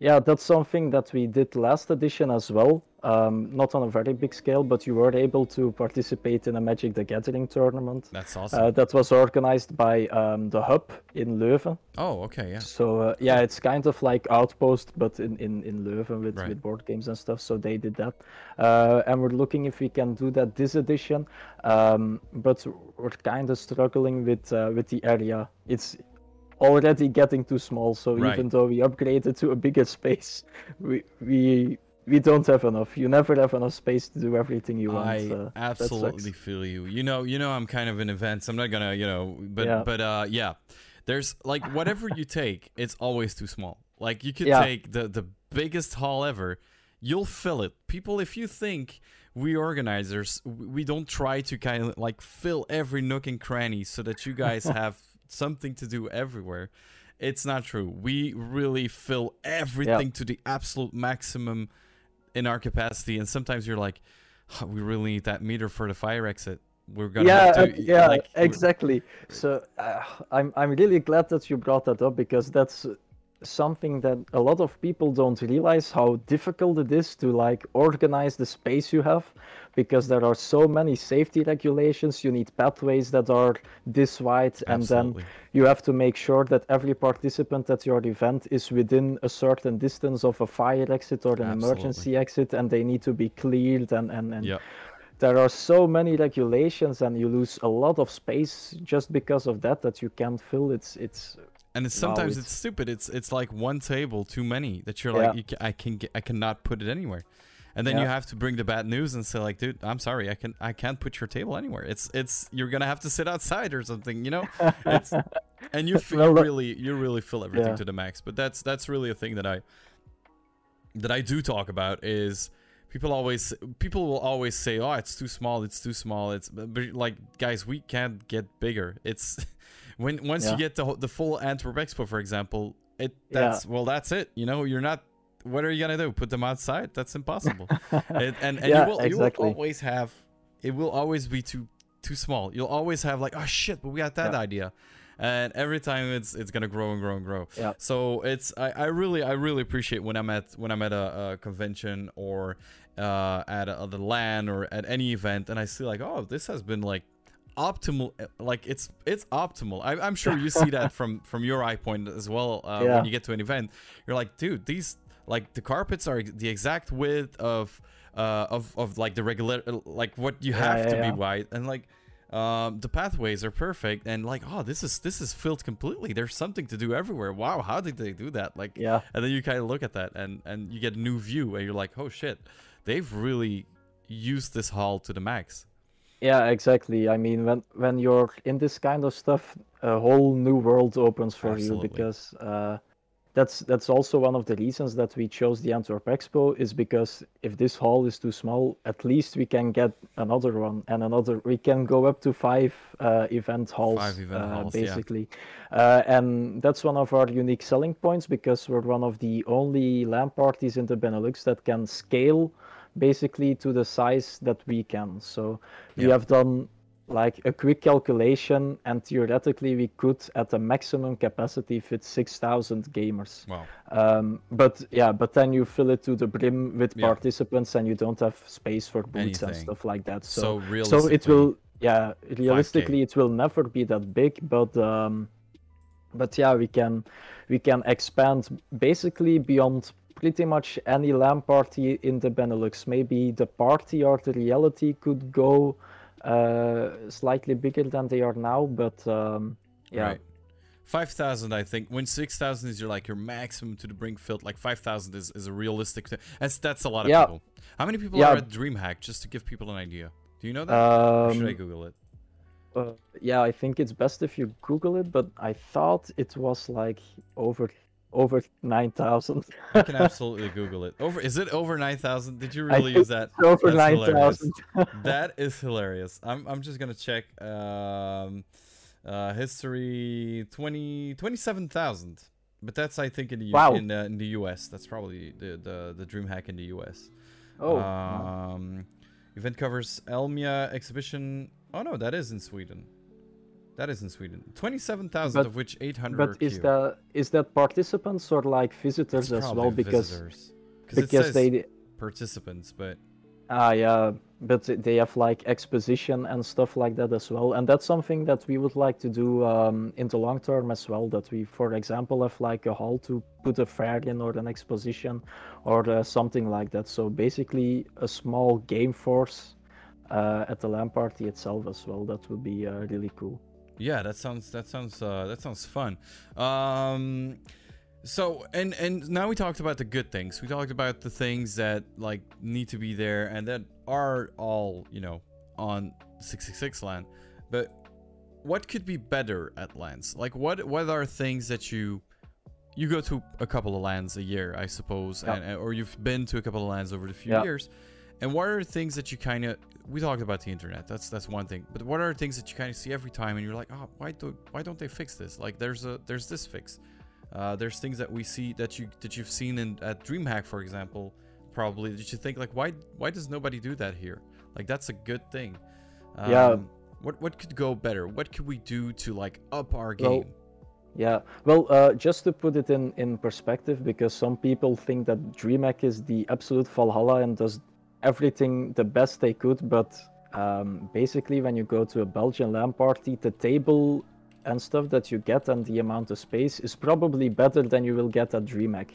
Yeah, that's something that we did last edition as well. Um, not on a very big scale, but you were able to participate in a Magic the Gathering tournament. That's awesome. Uh, that was organized by um, the Hub in Leuven. oh, okay, yeah. So uh, yeah, it's kind of like Outpost, but in in in Leuven with Right. with board games and stuff. So they did that, uh, and we're looking if we can do that this edition. Um, but we're kind of struggling with uh, with the area. It's already getting too small. So Right. even though we upgraded to a bigger <laughs> space, we we we don't have enough. You never have enough space to do everything you want. I uh, absolutely feel you. You know, you know, I'm kind of in events. I'm not gonna, you know, but Yeah. but uh, yeah. There's like whatever you take, it's always too small. Like you could Yeah. take the the biggest hall ever, you'll fill it. People, if you think we organizers, we don't try to kind of like fill every nook and cranny so that you guys <laughs> have something to do everywhere. It's not true. We really fill everything to the absolute maximum in our capacity, and sometimes you're like, "Huh, we really need that meter for the fire exit. We're gonna yeah, have uh, to, yeah, like, exactly. So uh, I'm I'm really glad that you brought that up because that's something that a lot of people don't realize how difficult it is to like organize the space you have because there are so many safety regulations you need pathways that are this wide and then you have to make sure that every participant at your event is within a certain distance of a fire exit or an Absolutely. emergency exit and they need to be cleared and and, and Yep. there are so many regulations and you lose a lot of space just because of that that you can't fill it's it's And it's Wow, sometimes it's- it's stupid. It's it's like one table too many that you're Yeah. like you ca- I can get, I cannot put it anywhere, and then you have to bring the bad news and say like, dude, I'm sorry, I can I can't put your table anywhere. It's it's you're gonna have to sit outside or something, you know. It's <laughs> and you, f- you really you really fill everything Yeah. to the max. But that's that's really a thing that I that I do talk about is people always people will always say oh it's too small it's too small it's but like guys we can't get bigger it's <laughs> when once you get the the full Antwerp Expo for example it Yeah. that's well that's it you know you're not what are you gonna do put them outside that's impossible <laughs> and and, and Yeah, you will exactly. you will always have it will always be too too small you'll always have like oh shit but we got that Yeah. idea and every time it's it's gonna grow and grow and grow Yeah. so it's I, I really I really appreciate when I'm at when I'm at a, a convention or uh, at a, the LAN or at any event and I see like oh this has been like optimal uh, like it's it's optimal I, i'm sure you see that <laughs> from from your eye point as well uh, Yeah. when you get to an event you're like dude these like the carpets are the exact width of uh of of like the regular like what you Yeah, have yeah, to yeah. be wide. And like um the pathways are perfect. And like oh this is this is filled completely. There's something to do everywhere. Wow how did they do that? Like yeah. and then you kind of look at that and and you get a new view and you're like oh shit. They've really used this hall to the max. Yeah exactly. I mean when when you're in this kind of stuff a whole new world opens for Absolutely. you because uh that's that's also one of the reasons that we chose the Antwerp Expo is because if this hall is too small, at least we can get another one and another. We can go up to five uh, event halls, Five event uh, halls, yeah. basically, uh, and that's one of our unique selling points because we're one of the only LAN parties in the Benelux that can scale basically to the size that we can. So we Yeah. have done like a quick calculation, and theoretically we could, at the maximum capacity, fit 6,000 gamers. Wow. Um, but yeah, but then you fill it to the brim with Yeah. participants, and you don't have space for booths and stuff like that. So, So, realistically, so it will, yeah, realistically it will never be that big, but um, but yeah, we can we can expand basically beyond pretty much any LAN party in the Benelux. Maybe the party or the reality could go uh, slightly bigger than they are now, but um, yeah. Right. Five thousand, I think. When six thousand is your like your maximum to the brink filled, like five thousand is, is a realistic. Th- that's that's a lot of Yeah. people. How many people Yeah. are at DreamHack? Just to give people an idea. Do you know that? or should I Um, Google it? Uh, yeah, I think it's best if you Google it, but I thought it was like over over nine thousand. I can <laughs> absolutely Google it. Over is it over nine thousand? Did you really use that? over That's nine hilarious. thousand. <laughs> that is hilarious. I'm I'm just gonna check. Um, uh, history 20 27,000. But that's I think in the Wow. in the in the US. That's probably the the the DreamHack in the US. oh. Um, event covers Elmia exhibition. Oh no, that is in Sweden. That is in Sweden. Twenty-seven thousand of which eight hundred are but is that is that participants or like visitors as well? Because visitors. 'Cause it because says they participants, but ah yeah, but they have like exposition and stuff like that as well, and that's something that we would like to do um, in the long term as well. That we, for example, have like a hall to put a fair in or an exposition or uh, something like that. So basically, a small game force uh, at the LAN party itself as well. That would be uh, really cool. Yeah, that sounds that sounds uh, that sounds fun. Um, so and and now we talked about the good things. We talked about the things that like need to be there and that are all you know on 666 LAN. But what could be better at LANs? Like what what are things that you you go to a couple of LANs a year, I suppose, Yeah. and, or you've been to a couple of LANs over the few Yeah. years. And what are things that you kind of we talked about the internet. That's that's one thing. But what are things that you kind of see every time and you're like, "Oh, why do why don't they fix this?" Like there's a there's this fix. Uh, there's things that we see that you that you've seen in at DreamHack, for example, probably that you think like, why why does nobody do that here? Like that's a good thing. Um, Yeah. What what could go better? What could we do to like up our game? Well? Yeah, well, uh, just to put it in, in perspective, because some people think that DreamHack is the absolute Valhalla and does everything the best they could, but um, basically, when you go to a Belgian LAN party, the table and stuff that you get and the amount of space is probably better than you will get at DreamHack,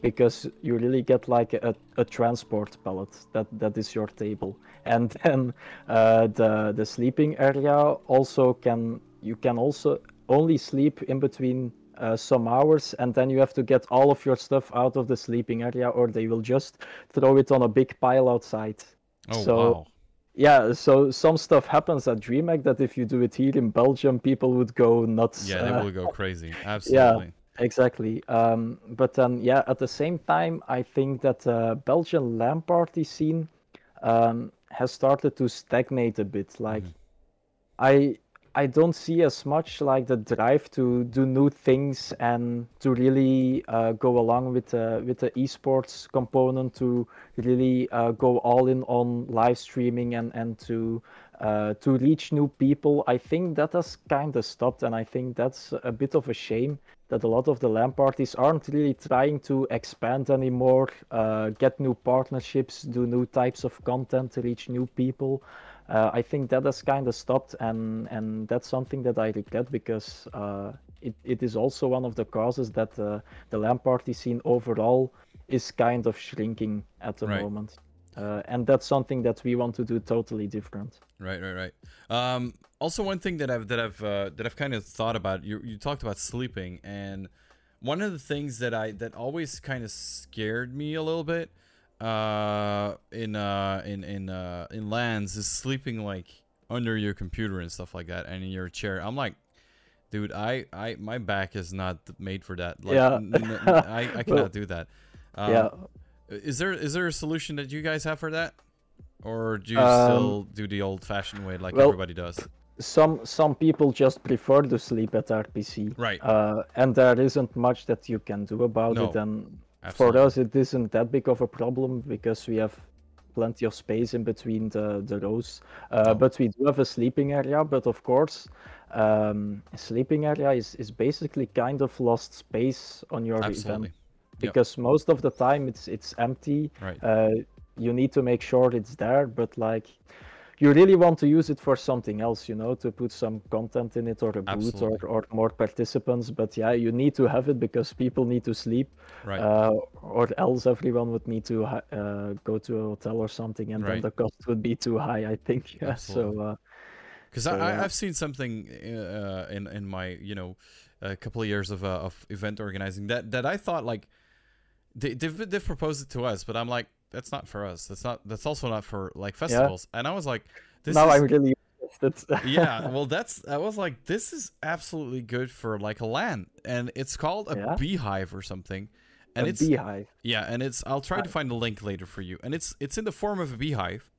because you really get like a, a transport pallet that, that is your table, and then uh, the the sleeping area also can you can also only sleep in between uh, some hours and then you have to get all of your stuff out of the sleeping area or they will just throw it on a big pile outside Oh so- wow. yeah so some stuff happens at dreamhack that if you do it here in belgium people would go nuts Yeah, they uh, will go crazy. <laughs> Absolutely. Yeah. Exactly. Um, but then, yeah, at the same time, I think that the Belgian LAN party scene um, has started to stagnate a bit. Like, I I don't see as much like the drive to do new things and to really uh, go along with the with the esports component to really uh, go all in on live streaming and and to uh, to reach new people. I think that has kind of stopped, and I think that's a bit of a shame that a lot of the LAN parties aren't really trying to expand anymore, uh, get new partnerships, do new types of content to reach new people. Uh, I think that has kind of stopped, and and that's something that I regret because uh, it, it is also one of the causes that uh, the LAN party scene overall is kind of shrinking at the Right. moment. Uh, and that's something that we want to do totally different. Right, right, right. Um, also, one thing that I've that I've uh, that I've kind of thought about. You you talked about sleeping, and one of the things that I that always kind of scared me a little bit uh, in uh, in in uh, in LANs is sleeping like under your computer and stuff like that, and in your chair. I'm like, dude, I I my back is not made for that. Like, Yeah. n- n- I I <laughs> cannot do that. Um, yeah, Is there is there a solution that you guys have for that, or do you Um, still do the old-fashioned way like well, everybody does? some some people just prefer to sleep at RPC, Right. uh, and there isn't much that you can do about it. And Absolutely. for us, it isn't that big of a problem because we have plenty of space in between the the rows. Uh, Oh. But we do have a sleeping area. But of course, um, sleeping area is is basically kind of lost space on your Absolutely. event because most of the time it's it's empty. Right. Uh, you need to make sure it's there, but like you really want to use it for something else, you know, to put some content in it or a booth or, or more participants. But yeah, you need to have it because people need to sleep, Right. uh, or else everyone would need to uh, go to a hotel or something, and then the cost would be too high, I think. <laughs> Yeah, Absolutely. so uh, Because So, I. I've seen something uh, in in my you know a couple of years of uh, of event organizing that that I thought like they they've, they've proposed it to us, but I'm like that's not for us. That's not that's also not for like festivals. And I was like, this now is I'm really interested. <laughs> yeah. Well, that's I was like, this is absolutely good for like a LAN, and it's called a Yeah? beehive or something. And a it's beehive. yeah, and it's I'll try to find the link later for you. And it's it's in the form of a beehive,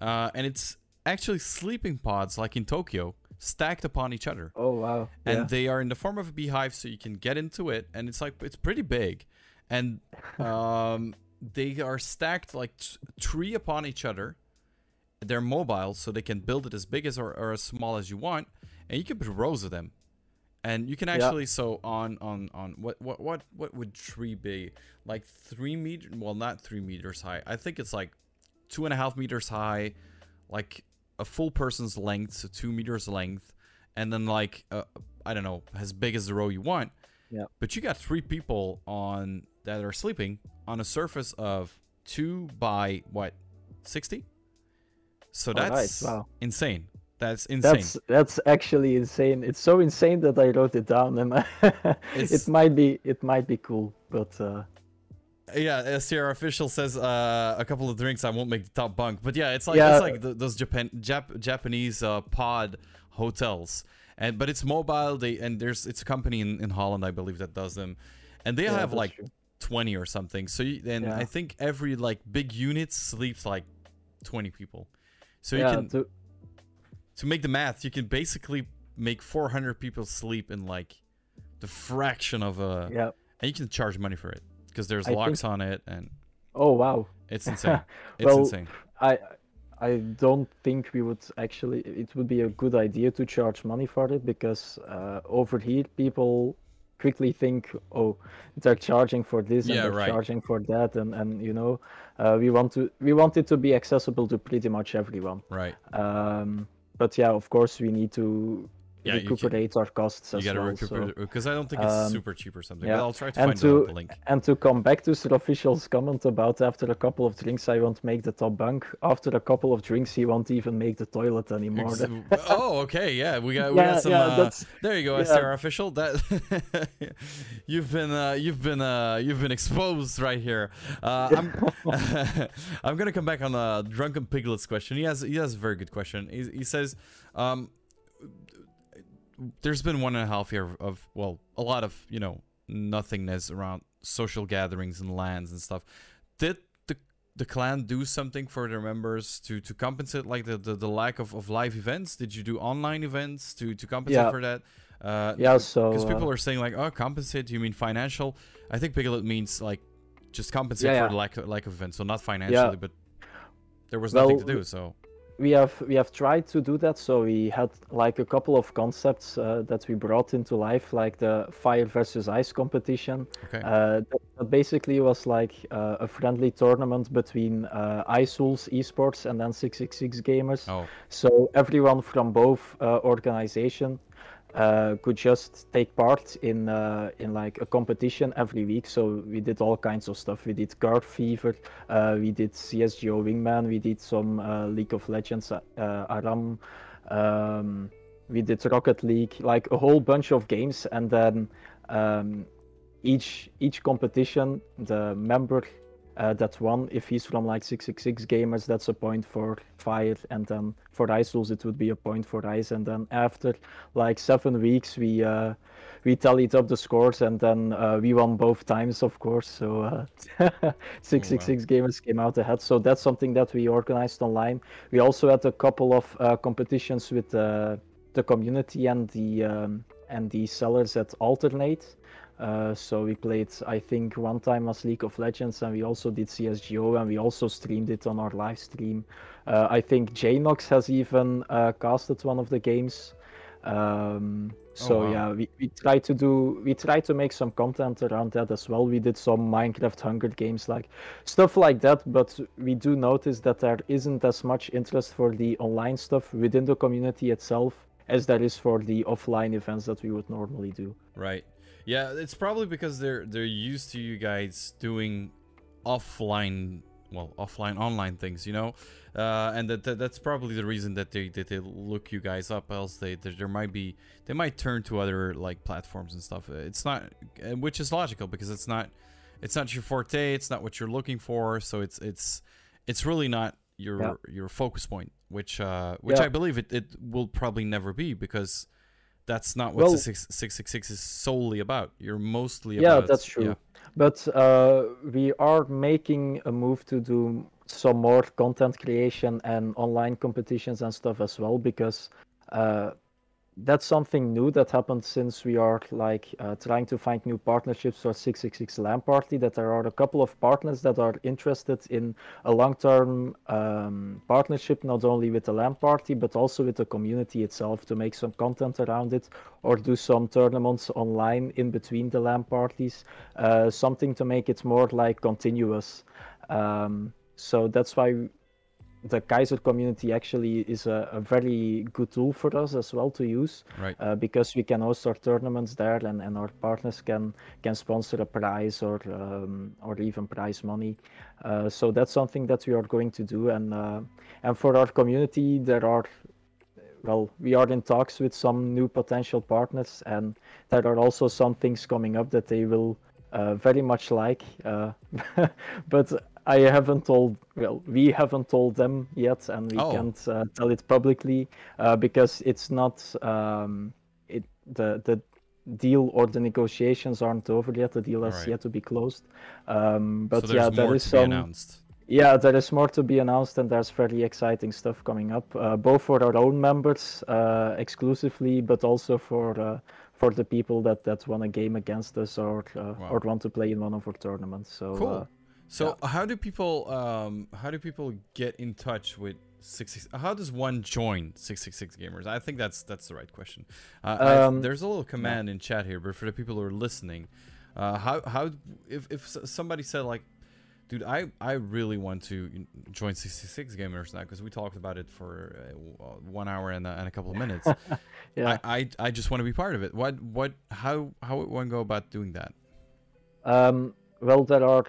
uh, and it's actually sleeping pods like in Tokyo stacked upon each other, Oh wow. and yeah. they are in the form of a beehive, so you can get into it, and it's like it's pretty big, and <laughs> um, they are stacked like t- three upon each other. They're mobile, so they can build it as big as or, or as small as you want, and you can put rows of them and you can Yeah. actually so on on on what what what what would tree be like three meter well not three meters high i think it's like two and a half meters high like a full person's length so two meters length and then like uh, i don't know as big as the row you want Yeah. but you got three people on that are sleeping on a surface of two by what 60 so Alright, that's wow. insane that's insane That's that's actually insane. It's so insane that I wrote it down, and <laughs> it might be it might be cool, but uh, Yeah, Sierra official says uh, a couple of drinks. I won't make the top bunk, but yeah, it's like Yeah. it's like th those Japan Jap- Japanese uh, pod hotels, and but it's mobile. They and there's it's a company in, in Holland, I believe, that does them, and they yeah, have like true. Twenty or something. So you, and Yeah. I think every like big unit sleeps like twenty people. So you can to- to make the math, you can basically make four hundred people sleep in like the fraction of a, yeah. and you can charge money for it because there's I think- locks on it and. Oh wow. It's <laughs> insane. It's Well, insane. I I don't think we would actually. It would be a good idea to charge money for it because uh, over here people quickly think, oh, they're charging for this and Yeah, they're right. charging for that, and and you know, uh, we want to we want it to be accessible to pretty much everyone. Right. Um, but yeah, of course, we need to Yeah, recuperate our costs You as gotta well. recuperate because I don't think it's um, super cheap or something. yeah. But I'll try to And find to- the, link. And to come back to Sir Official's comment about after a couple of drinks I won't make the top bunk. After a couple of drinks he won't even make the toilet anymore. Ex- <laughs> oh, okay, yeah, we got we yeah, got some. yeah, uh, there you go, yeah. SR official. That <laughs> you've been uh, you've been uh, you've been exposed right here. Uh, I'm <laughs> I'm gonna come back on the drunken piglets question. He has he has a very good question. He, he says, um, there's been one and a half year of well, a lot of you know nothingness around social gatherings and lands and stuff. Did the the clan do something for their members to to compensate like the the, the lack of, of live events? Did you do online events to to compensate Yeah. for that? Uh, yeah. So because people uh, are saying like, oh, compensate. You mean financial? I think Piglet means like just compensate Yeah, for yeah. the lack lack of events, so not financially, but there was Well, nothing to do. So we have we have tried to do that. So we had like a couple of concepts uh, that we brought into life, like the fire versus ice competition. okay, Uh, that, basically was like uh, a friendly tournament between uh, iSouls Esports and then 666 Gamers. oh, So everyone from both uh, organization uh, could just take part in uh, in like a competition every week. So we did all kinds of stuff. We did Guard Fever, uh, we did CS:GO Wingman, we did some uh, League of Legends uh, ARAM, um, we did Rocket League, like a whole bunch of games, and then um, each each competition, the member uh, that won, if he's from like 666 gamers, that's a point for fire, and then for iSouls it would be a point for ice, and then after like seven weeks we uh, we tallied up the scores, and then uh, we won both times, of course. So uh, <laughs> 666 gamers came out ahead. So that's something that we organized online. We also had a couple of uh, competitions with uh, the community and the um, and the sellers at Alternate. Uh, so we played, I think, one time as League of Legends, and we also did CS:GO, and we also streamed it on our live stream. Uh, I think Jnox has even uh, casted one of the games. Um, so wow. yeah, we, we try to do we try to make some content around that as well. We did some Minecraft Hunger Games, like stuff like that. But we do notice that there isn't as much interest for the online stuff within the community itself as there is for the offline events that we would normally do. Right. Yeah, it's probably because they're they're used to you guys doing offline, well, offline online things, you know, uh, and that, that that's probably the reason that they that they look you guys up. Else they there, there might be they might turn to other like platforms and stuff. It's not, which is logical because it's not it's not your forte. It's not what you're looking for. So it's it's it's really not your Yeah. your focus point, which uh, which Yeah. I believe it, it will probably never be because that's not what Well- the six six six six is solely about. You're mostly Yeah, about that's true. yeah. But uh, we are making a move to do some more content creation and online competitions and stuff as well because uh, that's something new that happened since we are like uh, trying to find new partnerships for 666 LAN Party. That there are a couple of partners that are interested in a long-term um, partnership, not only with the LAN Party but also with the community itself to make some content around it or do some tournaments online in between the LAN parties, uh, something to make it more like continuous. Um, so that's why the Kayzr community actually is a, a very good tool for us as well to use Right. uh, because we can host our tournaments there and, and our partners can can sponsor a prize or um, or even prize money. Uh, so that's something that we are going to do and uh, and for our community there are well we are in talks with some new potential partners and there are also some things coming up that they will uh, very much like uh, <laughs> but I haven't told well we haven't told them yet and we Oh. can't uh, tell it publicly uh, because it's not um, it the the deal or the negotiations aren't over yet the deal has Alright. yet to be closed um, but so yeah there is some announced. yeah, there is more to be announced, and there's very exciting stuff coming up, uh, both for our own members uh, exclusively, but also for uh, for the people that, that want to game against us or uh, Wow. or want to play in one of our tournaments. So Cool. So how do people um how do people get in touch with six six? How does one join six six six gamers? I think that's that's the right question. Uh, I- Um, there's a little command in chat here, but for the people who are listening, uh, how how if if somebody said like, dude, I I really want to join six six six gamers now because we talked about it for uh, one hour and, a- and a couple of minutes. <laughs> yeah. I, I I just want to be part of it. What what how how would one go about doing that? Um, well, there are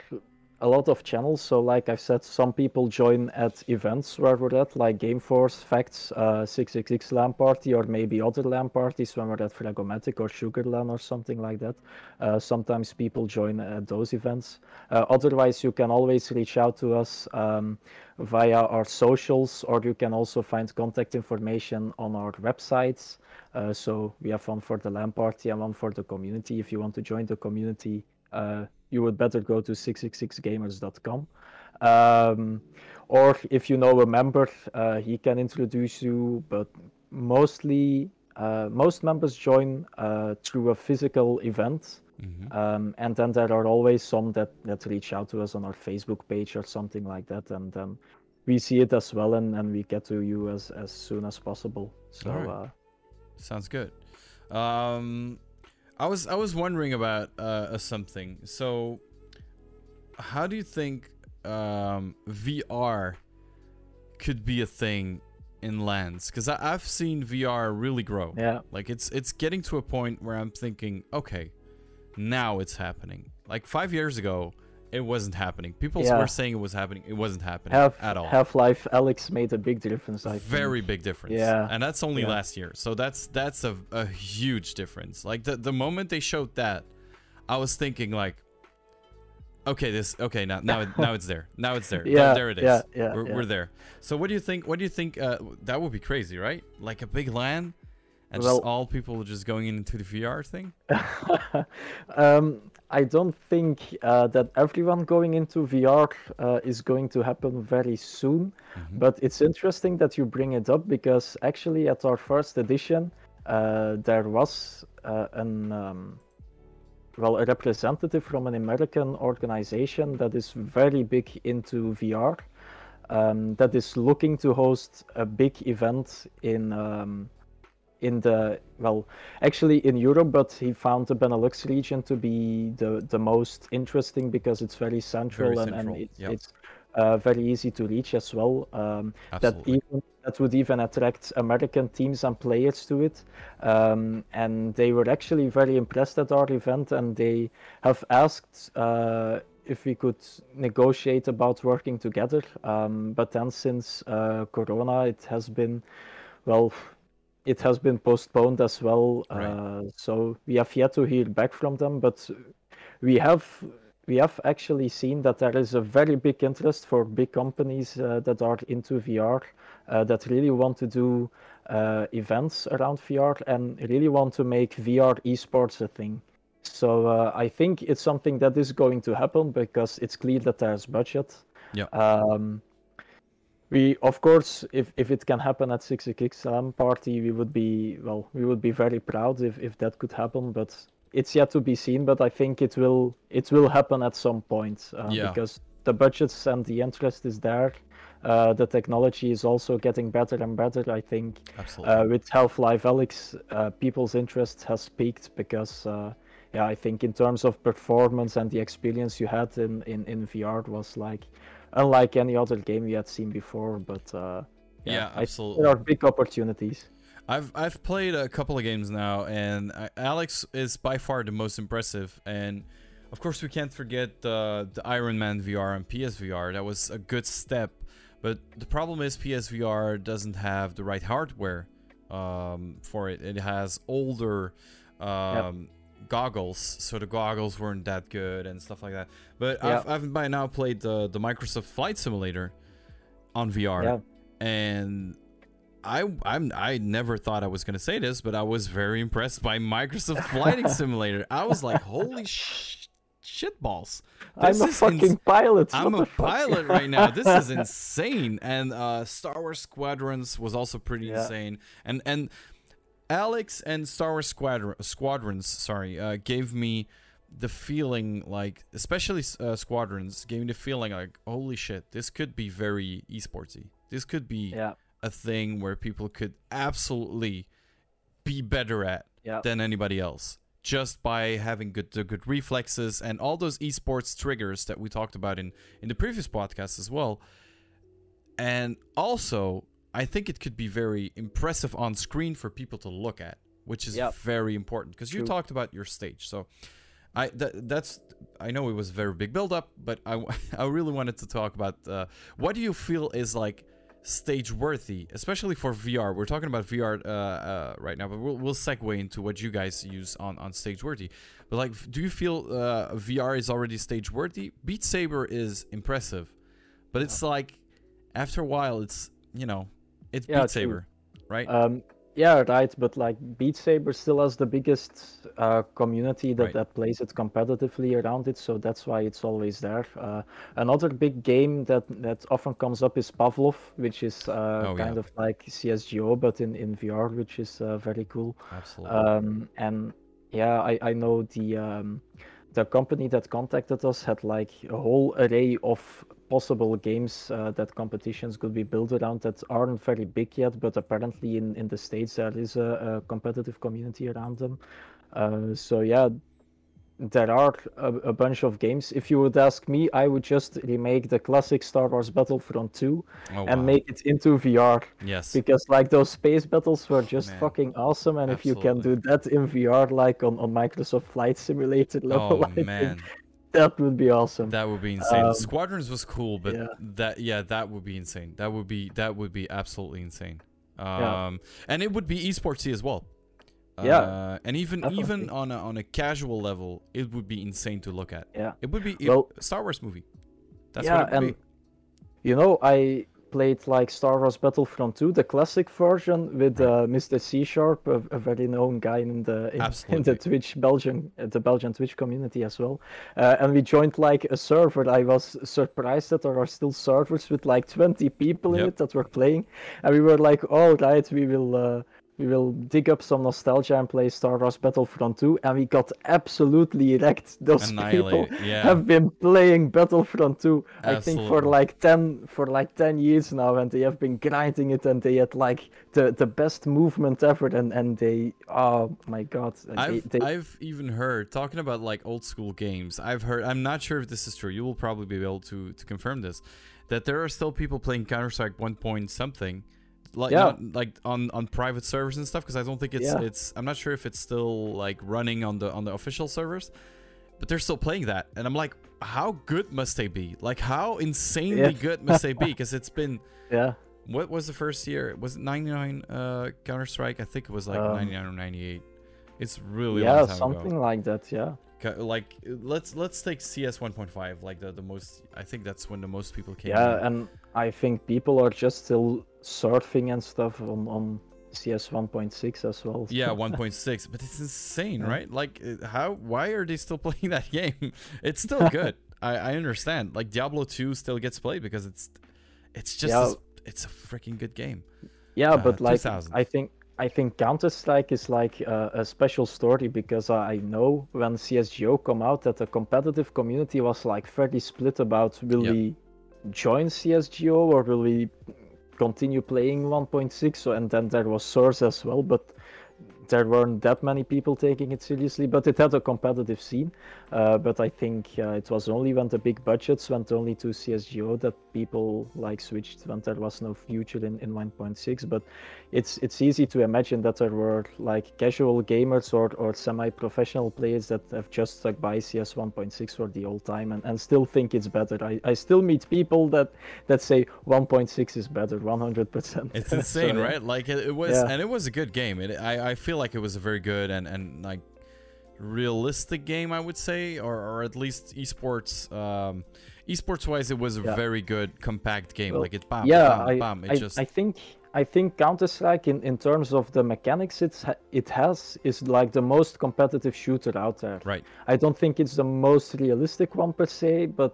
a lot of channels. So, like I've said, some people join at events where we're at, like Game Force, Facts, uh, 666 LAN Party, or maybe other LAN parties when we're at Fragomatic or Sugar LAN or something like that. Uh, sometimes people join at those events. Uh, otherwise, you can always reach out to us um, via our socials, or you can also find contact information on our websites. Uh, so we have one for the LAN party and one for the community. If you want to join the community, uh, you would better go to 666gamers.com. Um, or if you know a member, uh, he can introduce you, but mostly uh, most members join uh, through a physical event. hmm Um, and then there are always some that, that reach out to us on our Facebook page or something like that. And then we see it as well and, and we get to you as, as soon as possible. So, Alright. uh, Sounds good. Um, I was I was wondering about uh, something. So, how do you think um, VR could be a thing in lands? Because I've seen VR really grow. yeah. Like it's it's getting to a point where I'm thinking, okay, now it's happening. Like five years ago, it wasn't happening. People Yeah. were saying it was happening. It wasn't happening Half, at all. Half-Life Alyx made a big difference, I think. Very big difference. Yeah. And that's only Yeah. last year. So that's that's a, a huge difference. Like the the moment they showed that, I was thinking like okay, this okay, now now now it's there. Now it's there. <laughs> There- Yeah, there, it is. yeah, yeah, we're, yeah. we're there. So what do you think what do you think uh, that would be crazy, right? Like a big LAN and Well- just all people just going into the VR thing? <laughs> um, I don't think uh, that everyone going into VR uh, is going to happen very soon, Mhm. but it's interesting that you bring it up because actually at our first edition, uh, there was uh, an um, well a representative from an American organization that is very big into VR, um, that is looking to host a big event in um, in the well actually in Europe, but he found the Benelux region to be the the most interesting because it's very central, Very and, central, and it's, yep. it's uh, very easy to reach as well. Um, that even that would even attract American teams and players to it. Um, and they were actually very impressed at our event, and they have asked uh, if we could negotiate about working together. Um, but then, since uh, Corona, it has been, well, it has been postponed as well. Right. Uh, so we have yet to hear back from them, but we have we have actually seen that there is a very big interest for big companies uh, that are into VR uh, that really want to do uh, events around VR and really want to make VR esports a thing. So uh, I think it's something that is going to happen because it's clear that there's budget. Yeah. Um, we of course, if, if it can happen at 66 um, party, we would be well, we would be very proud if, if that could happen. But it's yet to be seen. But I think it will it will happen at some point uh, Yeah. because the budgets and the interest is there. Uh, the technology is also getting better and better. I think Absolutely. uh, with Half-Life Alyx, uh, people's interest has peaked because, uh, yeah, I think in terms of performance and the experience you had in, in, in VR was like unlike any other game you had seen before. But uh, Yeah, think absolutely. there are big opportunities. I've I've played a couple of games now, and Alyx is by far the most impressive. And of course, we can't forget the the Iron Man VR and PSVR. That was a good step, but the problem is PSVR doesn't have the right hardware um, for it. It has older um, goggles, so the goggles weren't that good and stuff like that. But I've, I've by now played the the Microsoft Flight Simulator on VR Yeah. and I I'm I never thought I was gonna say this, but I was very impressed by Microsoft <laughs> Flighting Simulator. I was like, holy sh- shit balls! I'm a fucking ins- pilot. I'm a fuck? pilot right now. This is <laughs> insane. And uh, Star Wars Squadrons was also pretty Yeah. insane. And and Alyx and Star Wars Squadron Squadrons, sorry, uh, gave me the feeling like, especially uh, Squadrons, gave me the feeling like, holy shit, this could be very esportsy. This could be Yeah. a thing where people could absolutely be better at Yeah. than anybody else just by having good the good reflexes and all those esports triggers that we talked about in in the previous podcast as well and also i think it could be very impressive on screen for people to look at which is Yep. very important because you talked about your stage so I that, that's I know it was a very big build up, but I w- <laughs> I really wanted to talk about uh, what do you feel is like stage worthy, especially for VR. We're talking about VR uh, uh, right now, but we'll, we'll segue into what you guys use on, on stage worthy. But like, do you feel uh, VR is already stage worthy? Beat Saber is impressive, but it's like after a while, it's you know, it's Yeah, Beat true. Saber, right? Um, yeah, right. But like Beat Saber still has the biggest uh, community that, Right. that plays it competitively around it, so that's why it's always there. Uh, another big game that, that often comes up is Pavlov, which is uh, Oh, kind yeah. of like CSGO but in, in VR, which is uh, very cool. Absolutely. Um, and yeah, I, I know the um, the company that contacted us had like a whole array of possible games uh, that competitions could be built around that aren't very big yet, but apparently in, in the States there is a, a competitive community around them. Uh, so yeah, there are a, a bunch of games. If you would ask me, I would just remake the classic Star Wars Battlefront 2 oh, and wow. make it into VR yes. because like those space battles were just Man. fucking awesome and if you can do that in vr like on, on microsoft flight simulator <laughs> level Oh I think man. That would be awesome That would be insane. Um, Squadrons was cool, but yeah. that yeah, that would be insane. That would be that would be absolutely insane. Um, Yeah. and it would be esportsy as well. Yeah, Uh, and even even on a, on a casual level, it would be insane to look at. yeah It would be it- Well- Star Wars movie. That's yeah what it would and be. you know i played like star wars battlefront 2 the classic version with Right. uh, mr c sharp a, a very known guy in the in, in the twitch belgian uh, the belgian twitch community as well. Uh, and we joined like a server. I was surprised that there are still servers with like 20 people in it that were playing. And we were like all right we will uh, we will dig up some nostalgia and play Star Wars Battlefront 2, and we got absolutely wrecked. Those people yeah. have been playing Battlefront 2, I think for like ten for like ten years now, and they have been grinding it, and they had like the the best movement ever, and and they oh my god, I've they, I've even heard talking about like old school games. I've heard I'm not sure if this is true. You will probably be able to to confirm this. That there are still people playing Counter Strike one point something, like Yeah. not- like on on private servers and stuff. Because I don't think it's Yeah. it's I'm not sure if it's still like running on the on the official servers. But they're still playing that, and I'm like, how good must they be? Like, how insanely Yeah. good must they be? <laughs> Because it's been yeah what was the first year? Was it 99 uh, Counter Strike? I think it was like Um, 99 or 98. It's really yeah long time something ago. like that, yeah. Like let's let's take CS 1.5, like the the most. I think that's when the most people came. Yeah, in. and I think people are just still surfing and stuff on on CS 1.6 as well. <laughs> yeah, 1.6, but it's insane, Yeah. right? Like how? Why are they still <laughs> playing that game? It's still <laughs> good. I I understand. Like Diablo 2 still gets played because it's it's just Yeah. it's a freaking good game. Yeah, uh, but like 2000. I think I think Counter Strike is like a, a special story because I know when CS:GO come out that the competitive community was like fairly split about will Yep. we join CS:GO or will we continue playing 1.6. So and then there was Source as well, but there weren't that many people taking it seriously. But it had a competitive scene. Uh, but I think uh, it was only when the big budgets went only to CS:GO that people like switched when there was no future in, in 1.6. But it's it's easy to imagine that there were like casual gamers or, or semi-professional players that have just stuck by CS 1.6 for the old time and, and still think it's better. I, I still meet people that that say 1.6 is better 100%. It's insane, <laughs> yeah. right? Like it, it was, Yeah. and it was a good game. It, I, I feel like it was a very good and and like realistic game, I would say, or or at least esports. Um, esports wise, it was a Yeah. very good compact game. Well, like it, bam, yeah, bam, I, bam. It I, just I think I think Counter Strike in, in terms of the mechanics it's it has is like the most competitive shooter out there. right. I don't think it's the most realistic one per se, but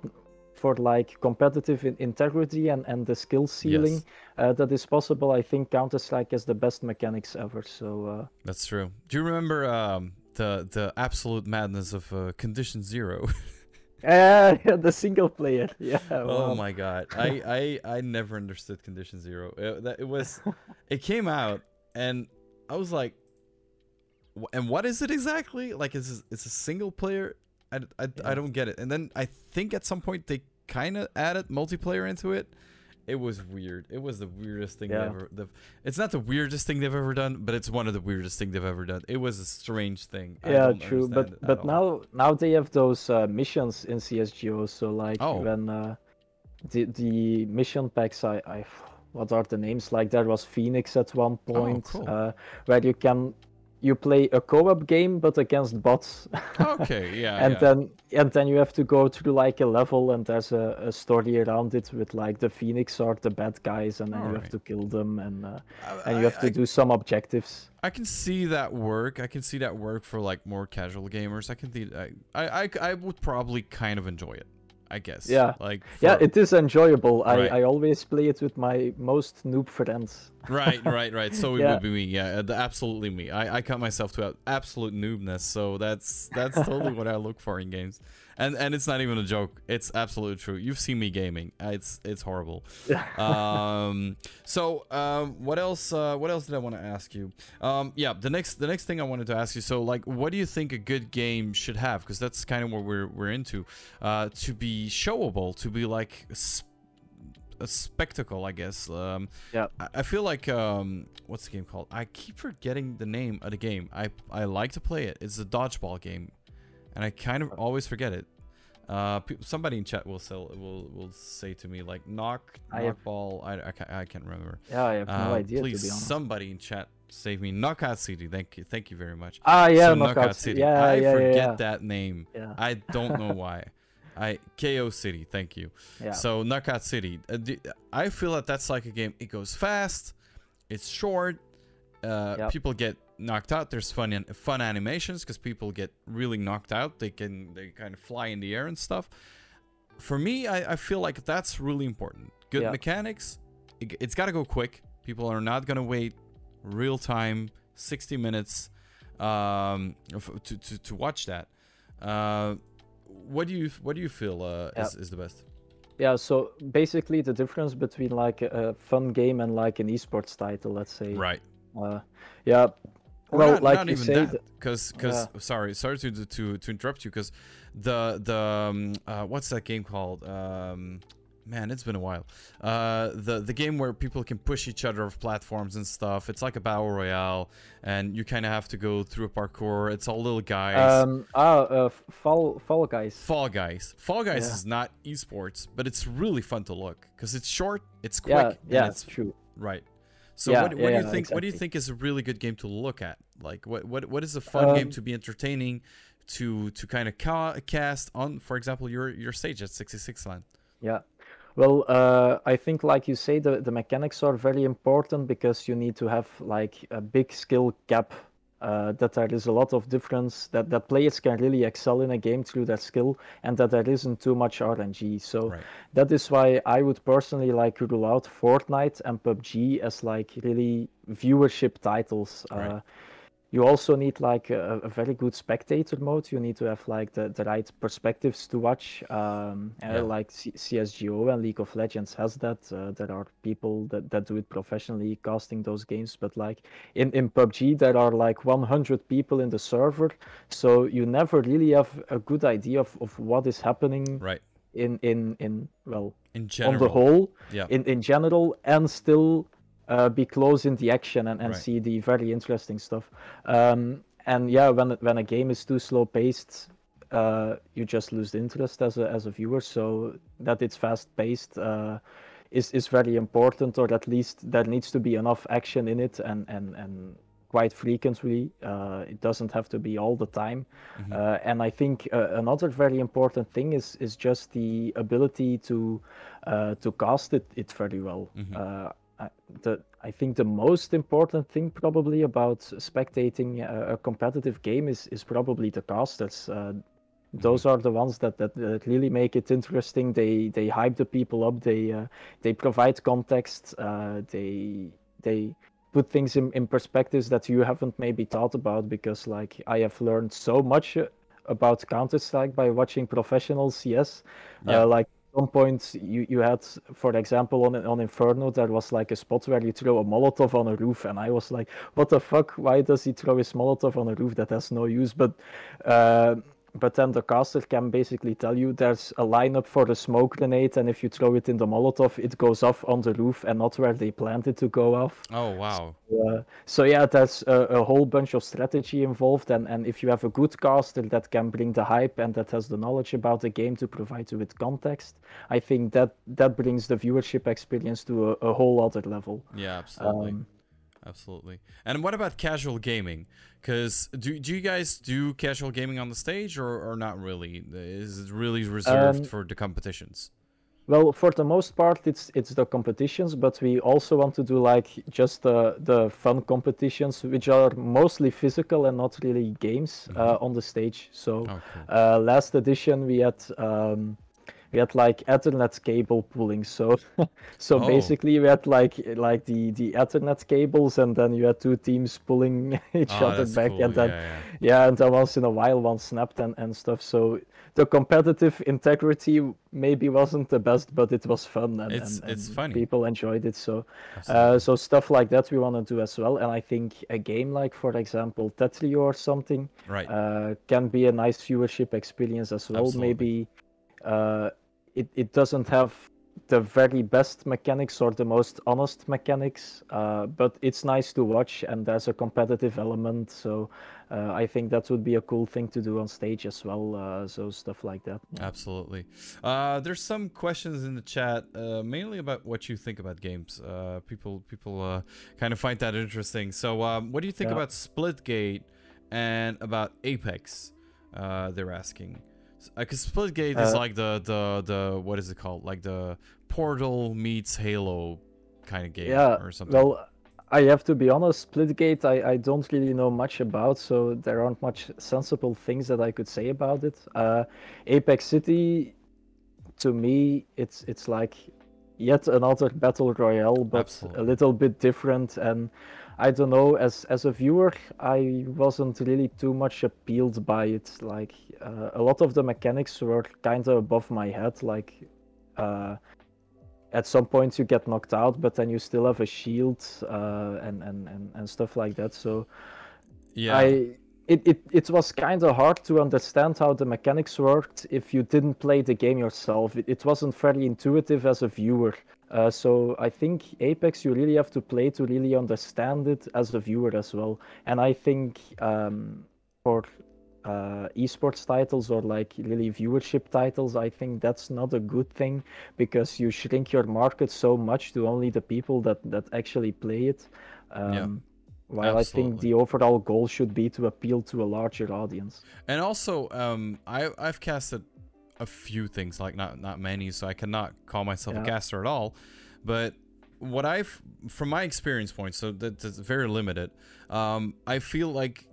for like competitive in- integrity and, and the skill ceiling Yes. uh, that is possible, I think Counter Strike has the best mechanics ever. So uh, That's true. Do you remember um, the the absolute madness of uh, Condition Zero? <laughs> uh, <laughs> the single player, <laughs> yeah. oh my god, I, I I never understood Condition Zero. It, that, it was, it came out, and I was like, and what is it exactly? Like, it's it's a single player. I, I, I don't get it. And then I think at some point they kind of added multiplayer into it. It was weird. It was the weirdest thing Yeah. ever. The, it's not the weirdest thing they've ever done, but it's one of the weirdest things they've ever done. It was a strange thing. Yeah true but but all. now now they have those uh, missions in csgo so like Oh. when uh, the the mission packs i i what are the names like there was phoenix at one point Oh, cool. uh, where you can you play a co-op game but against bots okay, <laughs> yeah, and yeah. then and then you have to go through like a level and there's a, a story around it with like the phoenix are the bad guys and then you have to kill them and uh, I- and you have I- to I do some objectives I can see that work. I can see that work for like more casual gamers. I can I I, I, I would probably kind of enjoy it. I guess. Yeah. Like yeah it is enjoyable Right. I, I always play it with my most noob friends <laughs> right, right, right. So it Yeah. would be me. Yeah, absolutely me. I, I cut myself to absolute noobness. So that's that's totally what I look for in games. And and it's not even a joke. It's absolutely true. You've seen me gaming. It's it's horrible. <laughs> um. So um. What else? Uh. What else did I want to ask you? Um. Yeah. The next the next thing I wanted to ask you. So like, what do you think a good game should have? Because that's kind of what we're we're into. Uh. To be showable. To be like. a spectacle, I guess. Um, Yeah. I, I feel like um, what's the game called? I keep forgetting the name of the game. I I like to play it. It's a dodgeball game, and I kind of always forget it. Uh, somebody in chat will sell will will say to me like knock I have- knockball. I, I, can't, I can't remember. yeah i have no Uh, idea please, to be honest somebody in chat save me. Knockout City. Thank you. Thank you very much. ah yeah So knockout, City. yeah I yeah, forget yeah, that name. yeah I don't know <laughs> why. I KO City. Thank you. yeah So Knockout City, uh, I feel that that's like a game. It goes fast, it's short. Uh, Yep. People get knocked out. There's fun fun animations because people get really knocked out. They can they kind of fly in the air and stuff. For me, I, I feel like that's really important. Good Yeah. mechanics. It, it's got to go quick. People are not gonna wait real time, 60 minutes um, f- to, to, to watch that. Uh, what do you what do you feel uh, Yeah. is, is the best? Yeah, so basically the difference between like a, a fun game and like an esports title, let's say. Right. Uh, yeah. Or well, not, like not even that, th- because because sorry sorry to to to interrupt you because the the um, uh, what's that game called? Um, man, it's been a while. Uh, the the game where people can push each other off platforms and stuff. It's like a battle royale, and you kind of have to go through a parkour. It's all little guys. um, ah, uh, Fall Fall Guys. Fall Guys. Fall Guys Yeah. is not esports, but it's really fun to look because it's short, it's quick, Yeah, and yeah, it's true. right. So Yeah, what, what yeah, do you think? What do you think is a really good game to look at? Like what what what is a fun game Um, to be entertaining, to to kind of ca- cast on? For example, your your stage at 66 LAN. Yeah. Well, uh, I think, like you say, the, the mechanics are very important because you need to have like a big skill gap. Uh, that there is a lot of difference that, that players can really excel in a game through their skill and that there isn't too much RNG. So Right. that is why I would personally like to rule out Fortnite and PUBG as like really viewership titles. Right. Uh, you also need like a, a very good spectator mode. You need to have like the, the right perspectives to watch. Um, uh, Yeah. Like C- CSGO and League of Legends has that. Uh, there are people that, that do it professionally casting those games. But like in, in PUBG, there are like 100 people in the server. So you never really have a good idea of, of what is happening Right. in, in, in well, In general. on the whole Yeah. in, in general and still uh, be close in the action and, and Right. see the very interesting stuff. Um, and yeah, when when a game is too slow paced, uh, you just lose the interest as a as a viewer. So that it's fast paced uh, is is very important, or at least there needs to be enough action in it and and and quite frequently. Uh, it doesn't have to be all the time. Mhm. Uh, and I think uh, another very important thing is is just the ability to uh, to cast it it very well. Mhm. Uh, I, the I think the most important thing probably about spectating a, a competitive game is is probably the casters. Uh, those are the ones that, that, that really make it interesting. They they hype the people up. They uh, they provide context. Uh, they they put things in, in perspectives that you haven't maybe thought about because like I have learned so much uh, about Counter Strike by watching professional CS. Yeah. Uh, like some point you, you had for example on on Inferno there was like a spot where you throw a Molotov on a roof and I was like what the fuck? Why does he throw his Molotov on a roof that has no use? But uh, but then the caster can basically tell you there's a lineup for the smoke grenade and if you throw it in the Molotov it goes off on the roof and not where they planned it to go off. Oh wow. Uh, so yeah, there's a, a whole bunch of strategy involved, and, and if you have a good caster that can bring the hype and that has the knowledge about the game to provide you with context, I think that that brings the viewership experience to a, a whole other level. Yeah, absolutely. Um, Absolutely. And what about casual gaming? Because do, do you guys do casual gaming on the stage or, or not really? Is it really reserved Um, for the competitions? Well, for the most part, it's it's the competitions, but we also want to do like just the the fun competitions, which are mostly physical and not really games uh, on the stage. So. Oh. Uh, last edition we had um, we had like Ethernet cable pulling. So <laughs> so Oh. basically we had like like the the Ethernet cables, and then you had two teams pulling <laughs> each Oh, other back, cool. and then yeah, yeah. yeah, and then once in a while one snapped and, and stuff. So the competitive integrity maybe wasn't the best, but it was fun and, It's- and, it's and funny. people enjoyed it. So uh, so stuff like that we want to do as well. And I think a game like, for example, Tetrio or something right. uh, can be a nice viewership experience as well. Absolutely. Maybe uh, it, it doesn't have the very best mechanics or the most honest mechanics, uh, but it's nice to watch and there's a competitive element. So uh, I think that would be a cool thing to do on stage as well. Uh, so stuff like that. Absolutely. Uh, there's some questions in the chat, uh, mainly about what you think about games. Uh, people people uh, kind of find that interesting. So, um, what do you think Yeah. about Splitgate and about Apex? Uh, they're asking. Because Splitgate is Uh, like the, the the what is it called? Like the Portal meets Halo kind of game Yeah, or something. Well, I have to be honest, Splitgate I, I don't really know much about, so there aren't much sensible things that I could say about it. Uh, Apex City, to me, it's it's like yet another battle royale, but Absolutely. a little bit different. And I don't know, as as a viewer, I wasn't really too much appealed by it. Like uh, a lot of the mechanics were kind of above my head. Like uh, at some points you get knocked out, but then you still have a shield uh, and, and and and stuff like that. So Yeah. I it, it, it was kind of hard to understand how the mechanics worked if you didn't play the game yourself. It, it wasn't very intuitive as a viewer. Uh, so I think Apex you really have to play to really understand it as a viewer as well. And I think um, for uh, esports titles or like really viewership titles, I think that's not a good thing because you shrink your market so much to only the people that that actually play it. Um, Yeah. While I think the overall goal should be to appeal to a larger audience. And also, um, I I've casted a few things, like not not many, so I cannot call myself a caster at all. But what I've, from my experience point, so that's very limited. Um, I feel like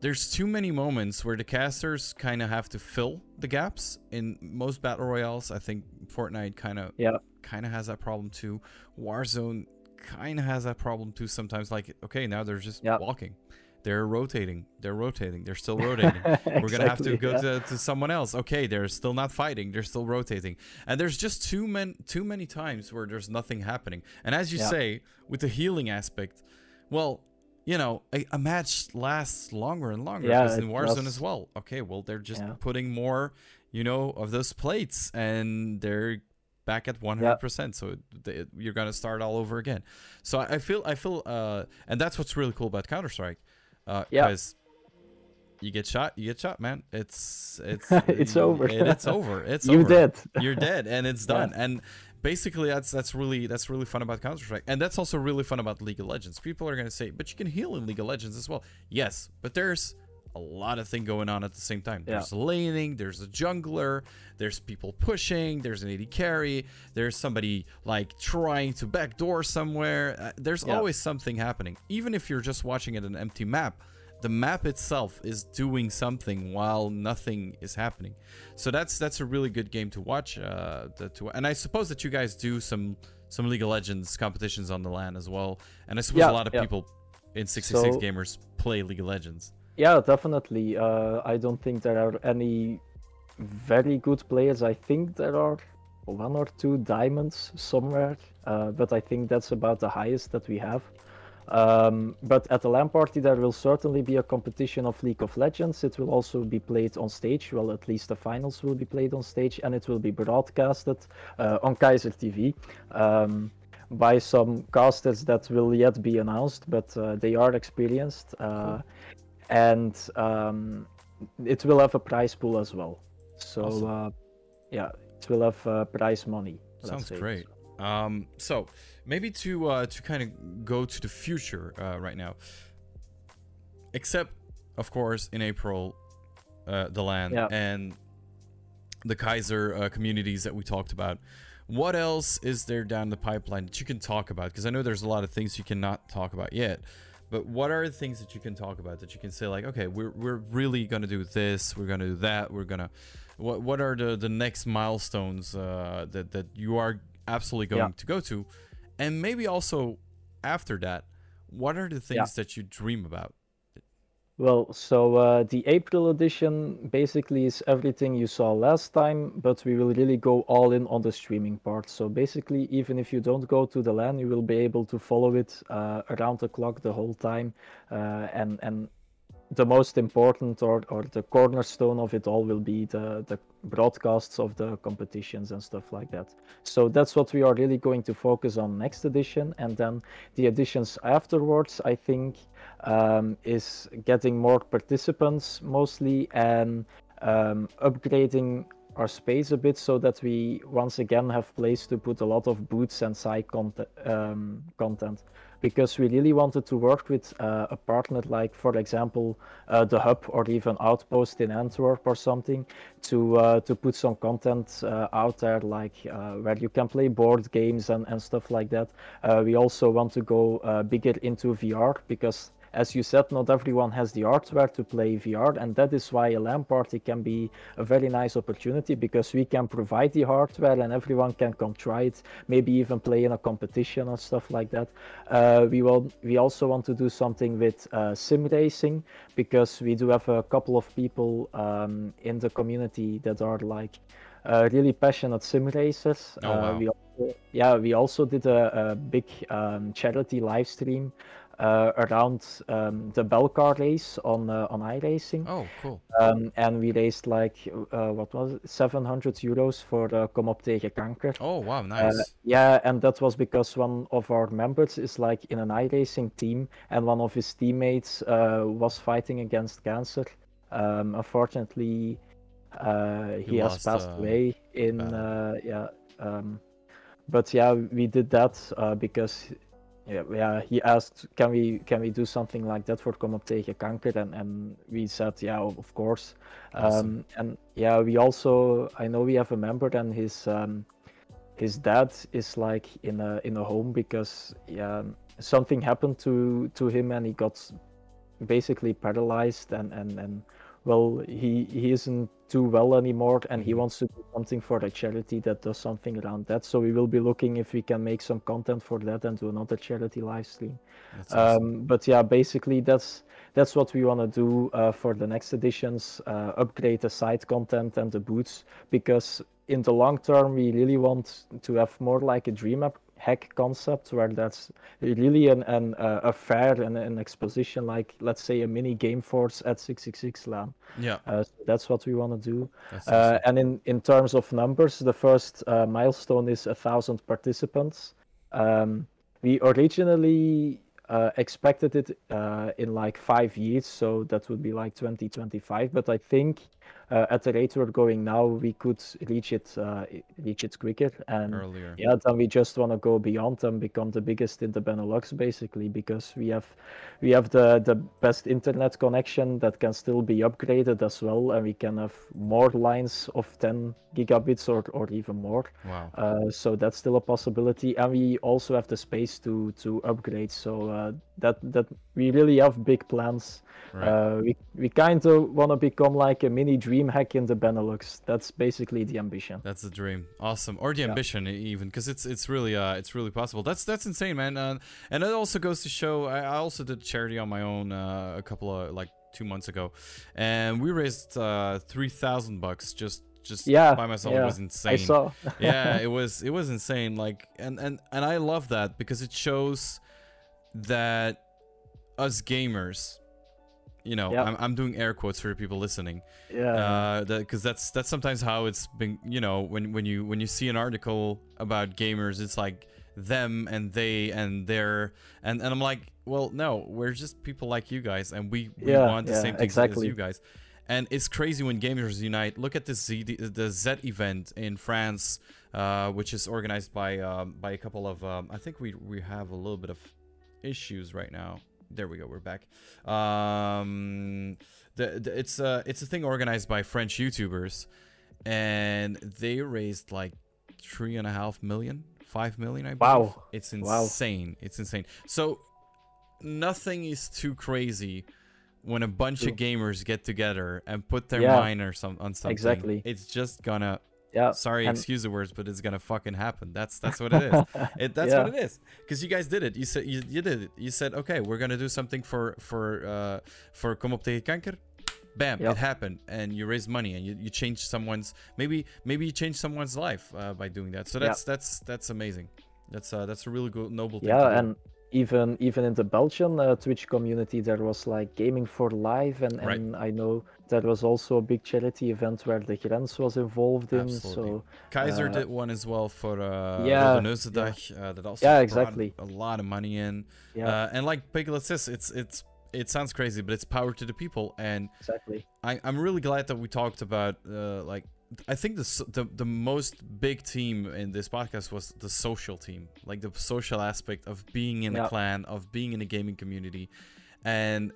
there's too many moments where the casters kind of have to fill the gaps in most battle royales. I think Fortnite kind of Yeah. kind of has that problem too. Warzone kind of has that problem too sometimes. Like, okay, now they're just Yeah. walking, they're rotating, they're rotating, they're still <laughs> rotating. We're gonna have to Exactly, go yeah. to, to someone else. Okay, they're still not fighting, they're still rotating, and there's just too many too many times where there's nothing happening. And as you Yeah. say, with the healing aspect, well. You know, a, a match lasts longer and longer Yeah, because in Warzone does. as well. Okay, well they're just Yeah. putting more, you know, of those plates, and they're back at 100%. So they, you're gonna start all over again. So I, I feel, I feel, uh, and that's what's really cool about Counter Strike, uh, Yeah. you get shot, you get shot, man. It's it's <laughs> It's over. It, it's over. <laughs> It's you over. did. <laughs> You're dead, and it's Yeah. done. And basically, that's that's really that's really fun about Counter Strike, and that's also really fun about League of Legends. People are gonna say, but you can heal in League of Legends as well. Yes, but there's a lot of thing going on at the same time. Yeah. There's laning, there's a jungler, there's people pushing, there's an AD carry, there's somebody like trying to backdoor somewhere. Uh, there's Yeah. always something happening. Even if you're just watching at an empty map, the map itself is doing something while nothing is happening. So that's that's a really good game to watch. Uh, to, to- and I suppose that you guys do some some League of Legends competitions on the LAN as well. And I suppose Yeah, a lot of people in 66 So- gamers play League of Legends. Yeah, definitely. Uh, I don't think there are any very good players. I think there are one or two diamonds somewhere, uh, but I think that's about the highest that we have. Um, but at the LAN party, there will certainly be a competition of League of Legends. It will also be played on stage. Well, at least the finals will be played on stage, and it will be broadcasted uh, on Kayzr TV. Um, by some casters that will yet be announced, but uh, they are experienced. Uh, and um, it will have a prize pool as well. So Awesome. uh, yeah, it will have uh, prize money. Sounds say. great. Um, so maybe to uh, to kind of go to the future uh, right now, except of course in April, uh, the LAN Yeah. and the Kayzr uh, communities that we talked about. What else is there down the pipeline that you can talk about? Because I know there's a lot of things you cannot talk about yet. But what are the things that you can talk about that you can say like, okay, we're we're really gonna do this, we're gonna do that, we're gonna, what what are the the next milestones uh, that that you are absolutely going Yeah. to go to, and maybe also after that, what are the things Yeah. that you dream about? Well, so uh, the April edition basically is everything you saw last time, but we will really go all in on the streaming part. So basically, even if you don't go to the LAN, you will be able to follow it uh, around the clock the whole time. Uh, and and the most important or, or the cornerstone of it all will be the, the broadcasts of the competitions and stuff like that. So that's what we are really going to focus on next edition. And then the editions afterwards, I think, um, is getting more participants mostly and um, upgrading our space a bit so that we once again have place to put a lot of boots and side content, um, content. Because we really wanted to work with uh, a partner like for example uh, the hub or even outpost in antwerp or something to uh, to put some content uh, out there like uh, where you can play board games and, and stuff like that. Uh, we also want to go bigger into vr because as you said, not everyone has the hardware to play VR, and that is why a LAN party can be a very nice opportunity because we can provide the hardware and everyone can come try it, maybe even play in a competition or stuff like that. Uh, we will. We also want to do something with uh, sim racing because we do have a couple of people um, in the community that are like uh, really passionate sim racers. Oh, wow. we also, yeah, we also did a, a big um, charity live stream uh, around um, the Belcar race on uh, on iRacing. Oh, cool. Um, and we raised like uh, what was it, 700 euros for uh, Kom op tegen kanker. Oh, wow, Uh, nice. yeah, and that was because one of our members is like in an iRacing team, and one of his teammates uh, was fighting against cancer. Um, unfortunately, uh, he, He has lost, passed away in uh, yeah. Um, but yeah, we did that uh, because yeah, yeah, he asked, can we can we do something like that for Kom op tegen kanker? And and we said, yeah, of of course. Awesome. Um, and yeah, we also I know we have a member and his um, his dad is like in a in a home because yeah something happened to to him and he got basically paralyzed and and and well he he isn't too well anymore and he Mhm. wants to do something for a charity that does something around that so we will be looking if we can make some content for that and do another charity live stream awesome. um, but yeah, basically that's that's what we want to do uh, for the next editions. Uh, upgrade the site content and the boots because in the long term we really want to have more like a dream app hack concept where that's really an, an uh, a fair and an exposition like let's say a mini game force at 666 LAN. yeah, Uh, so that's what we want to do. Uh, awesome. and in, in terms of numbers, the first uh, milestone is a thousand participants. Um, we originally uh, expected it uh, in like five years, so that would be like 2025. But I think uh, at the rate we're going now, we could reach it uh, reach it quicker. And Earlier. yeah, then we just want to go beyond and become the biggest in the Benelux, basically, because we have we have the the best internet connection that can still be upgraded as well, and we can have more lines of 10 gigabits or or even more. Wow. Uh, so that's still a possibility, and we also have the space to to upgrade. So uh, that that we really have big plans. Right. Uh, we we kind of want to become like a mini DreamHack in the Benelux. That's basically the ambition. That's the dream. Awesome. Or the Yeah. ambition even because it's it's really uh it's really possible. That's that's insane, man. Uh, and it also goes to show I, I also did charity on my own uh, a couple of like 2 months ago. And we raised uh 3000 bucks just just Yeah, by myself. It was insane. I saw. yeah, it was it was insane. Like and and and I love that because it shows that us gamers, you know, Yeah. I'm I'm doing air quotes for people listening. yeah. Uh, because that's that's sometimes how it's been. You know, when when you when you see an article about gamers, it's like them and they and their and and I'm like, well, no, we're just people like you guys, and we we Yeah, want the yeah, same things as you guys. And it's crazy when gamers unite. Look at this Z the Z event in France, uh, which is organized by um, by a couple of. Um, I think we we have a little bit of issues right now. There we go. We're back. Um, the, the it's a it's a thing organized by French YouTubers, and they raised like three and a half million, five million. I believe. Wow. It's Wow. insane. It's insane. So nothing is too crazy when a bunch of gamers get together and put their Yeah. mind or some on something. Exactly. It's just gonna. Yeah. Sorry, and- excuse the words, but it's gonna fucking happen. That's that's what it is. <laughs> It, that's Yeah. what it is. Because you guys did it. You said you, you did it. You said, okay, we're gonna do something for for uh, for Kom op tegen kanker. Bam, Yep. it happened, and you raised money, and you, you changed someone's maybe maybe you changed someone's life uh, by doing that. So that's that's that's amazing. That's uh, that's a really good noble thing. Yeah, and even even in the Belgian uh, Twitch community, there was like Gaming for Life, and, Right. and I know there was also a big charity event where the Grens was involved in. Absolutely. So Kayzr uh, did one as well for uh, yeah, Neuzendag, uh, that also Yeah, brought exactly. a lot of money in. yeah, Uh, and like Piglet says, it's it's it sounds crazy, but it's power to the people. And exactly. I, I'm really glad that we talked about uh, like I think the, the the most big team in this podcast was the social team, like the social aspect of being in a clan, of being in a gaming community, and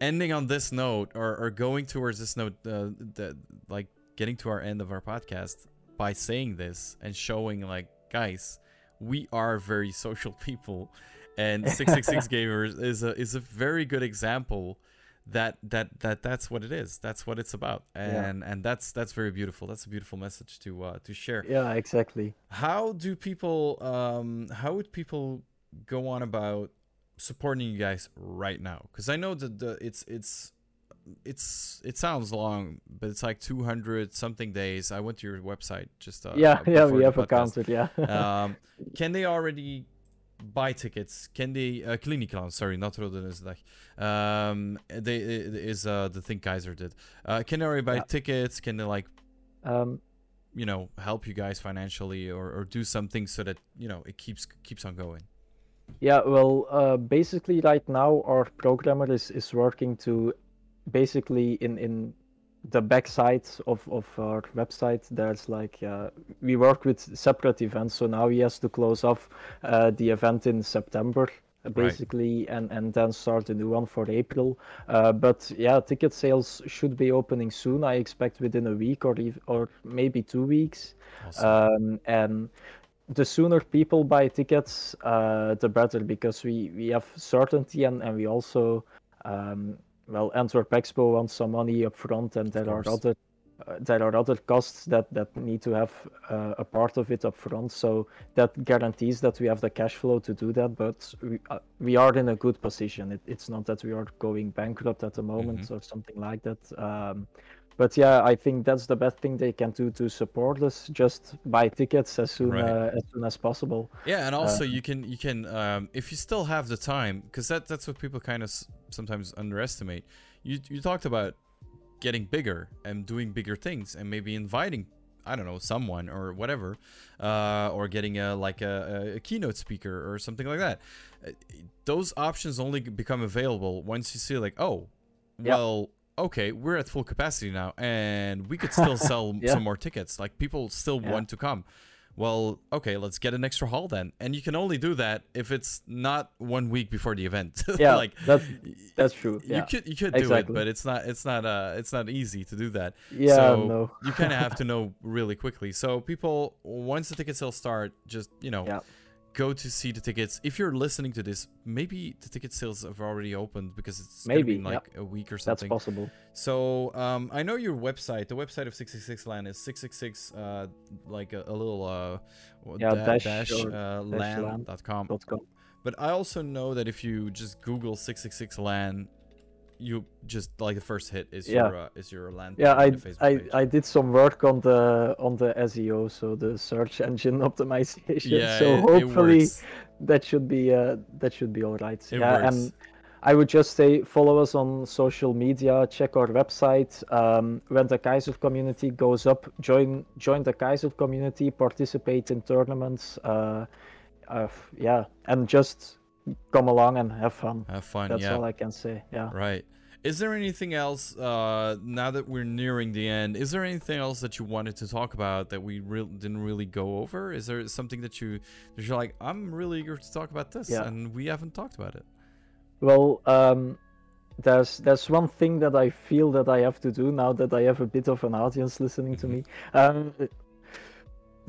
ending on this note or, or going towards this note, uh, the, like getting to our end of our podcast by saying this and showing like guys, we are very <laughs> social people, and 666 <laughs> gamers is a is a very good example that that that that's what it is. That's what it's about. And yeah. and that's that's very beautiful. That's a beautiful message to uh to share. Yeah exactly. How do people um how would people go on about supporting you guys right now because i know that the it's it's it's it sounds long but it's like 200 something days i went to your website just uh, yeah yeah we have counted yeah <laughs> um can they already buy tickets. Can they uh, Klinikland, sorry, not Roden is like um they is uh the thing Kayzr did. Uh can they already buy yeah. tickets? Can they like um you know help you guys financially or, or do something so that you know it keeps keeps on going yeah well uh basically right now our programmer is is working to basically in in the backside of, of our website. There's like uh, we work with separate events. So now he has to close off uh, the event in september basically right. and and then start a new one for april. Uh, but yeah ticket sales should be opening soon. I expect within a week or even, or maybe two weeks. Awesome. um, and the sooner people buy tickets uh, the better because we we have certainty and and we also um, well, Antwerp Expo wants some money up front, and there are other uh, there are other costs that that need to have uh, a part of it up front. So that guarantees that we have the cash flow to do that. But we uh, we are in a good position. It, it's not that we are going bankrupt at the moment mm-hmm. or something like that. Um, but yeah, I think that's the best thing they can do to support us. Just buy tickets as soon right. uh, as soon as possible. Yeah, and also uh, you can you can um, if you still have the time, because that that's what people kind of s- sometimes underestimate. You you talked about getting bigger and doing bigger things, and maybe inviting I don't know someone or whatever, uh, or getting a like a, a, keynote speaker or something like that. Uh, those options only become available once you see like, oh, well, okay, we're at full capacity now, and we could still <laughs> sell yeah. some more tickets. Like people still yeah. want to come. Well, okay, let's get an extra hall then. And you can only do that if it's not one week before the event. <laughs> Yeah, like that's that's true. Yeah. You could you could exactly. do it, but it's not it's not uh it's not easy to do that. Yeah, so no. you kind of have to <laughs> know really quickly. So people, once the ticket sales start, just you know. Go to see the tickets. If you're listening to this, maybe the ticket sales have already opened because it's maybe like a week or something. That's possible. So um, I know your website. The website of 666 LAN is 666 uh, like a, a little uh, yeah, da- dash, dash, uh, LAN.com. But I also know that if you just Google 666 LAN, you just like the first hit is yeah. your uh, is your LAN. Yeah, I I, I did some work on the on the SEO, so the search engine <laughs> optimization. Yeah, so it, hopefully it that should be uh that should be all right. It yeah, works. and I would just say follow us on social media, check our website. Um, when the Kayzr community goes up, join join the Kayzr community, participate in tournaments. Uh, uh, yeah, and just come along and have fun. Have fun. That's yeah. all I can say. Yeah. Right. Is there anything else uh, now that we're nearing the end? Is there anything else that you wanted to talk about that we re- didn't really go over? Is there something that you that you're like, I'm really eager to talk about this, yeah. and we haven't talked about it? Well, um, there's there's one thing that I feel that I have to do now that I have a bit of an audience listening to me. Um,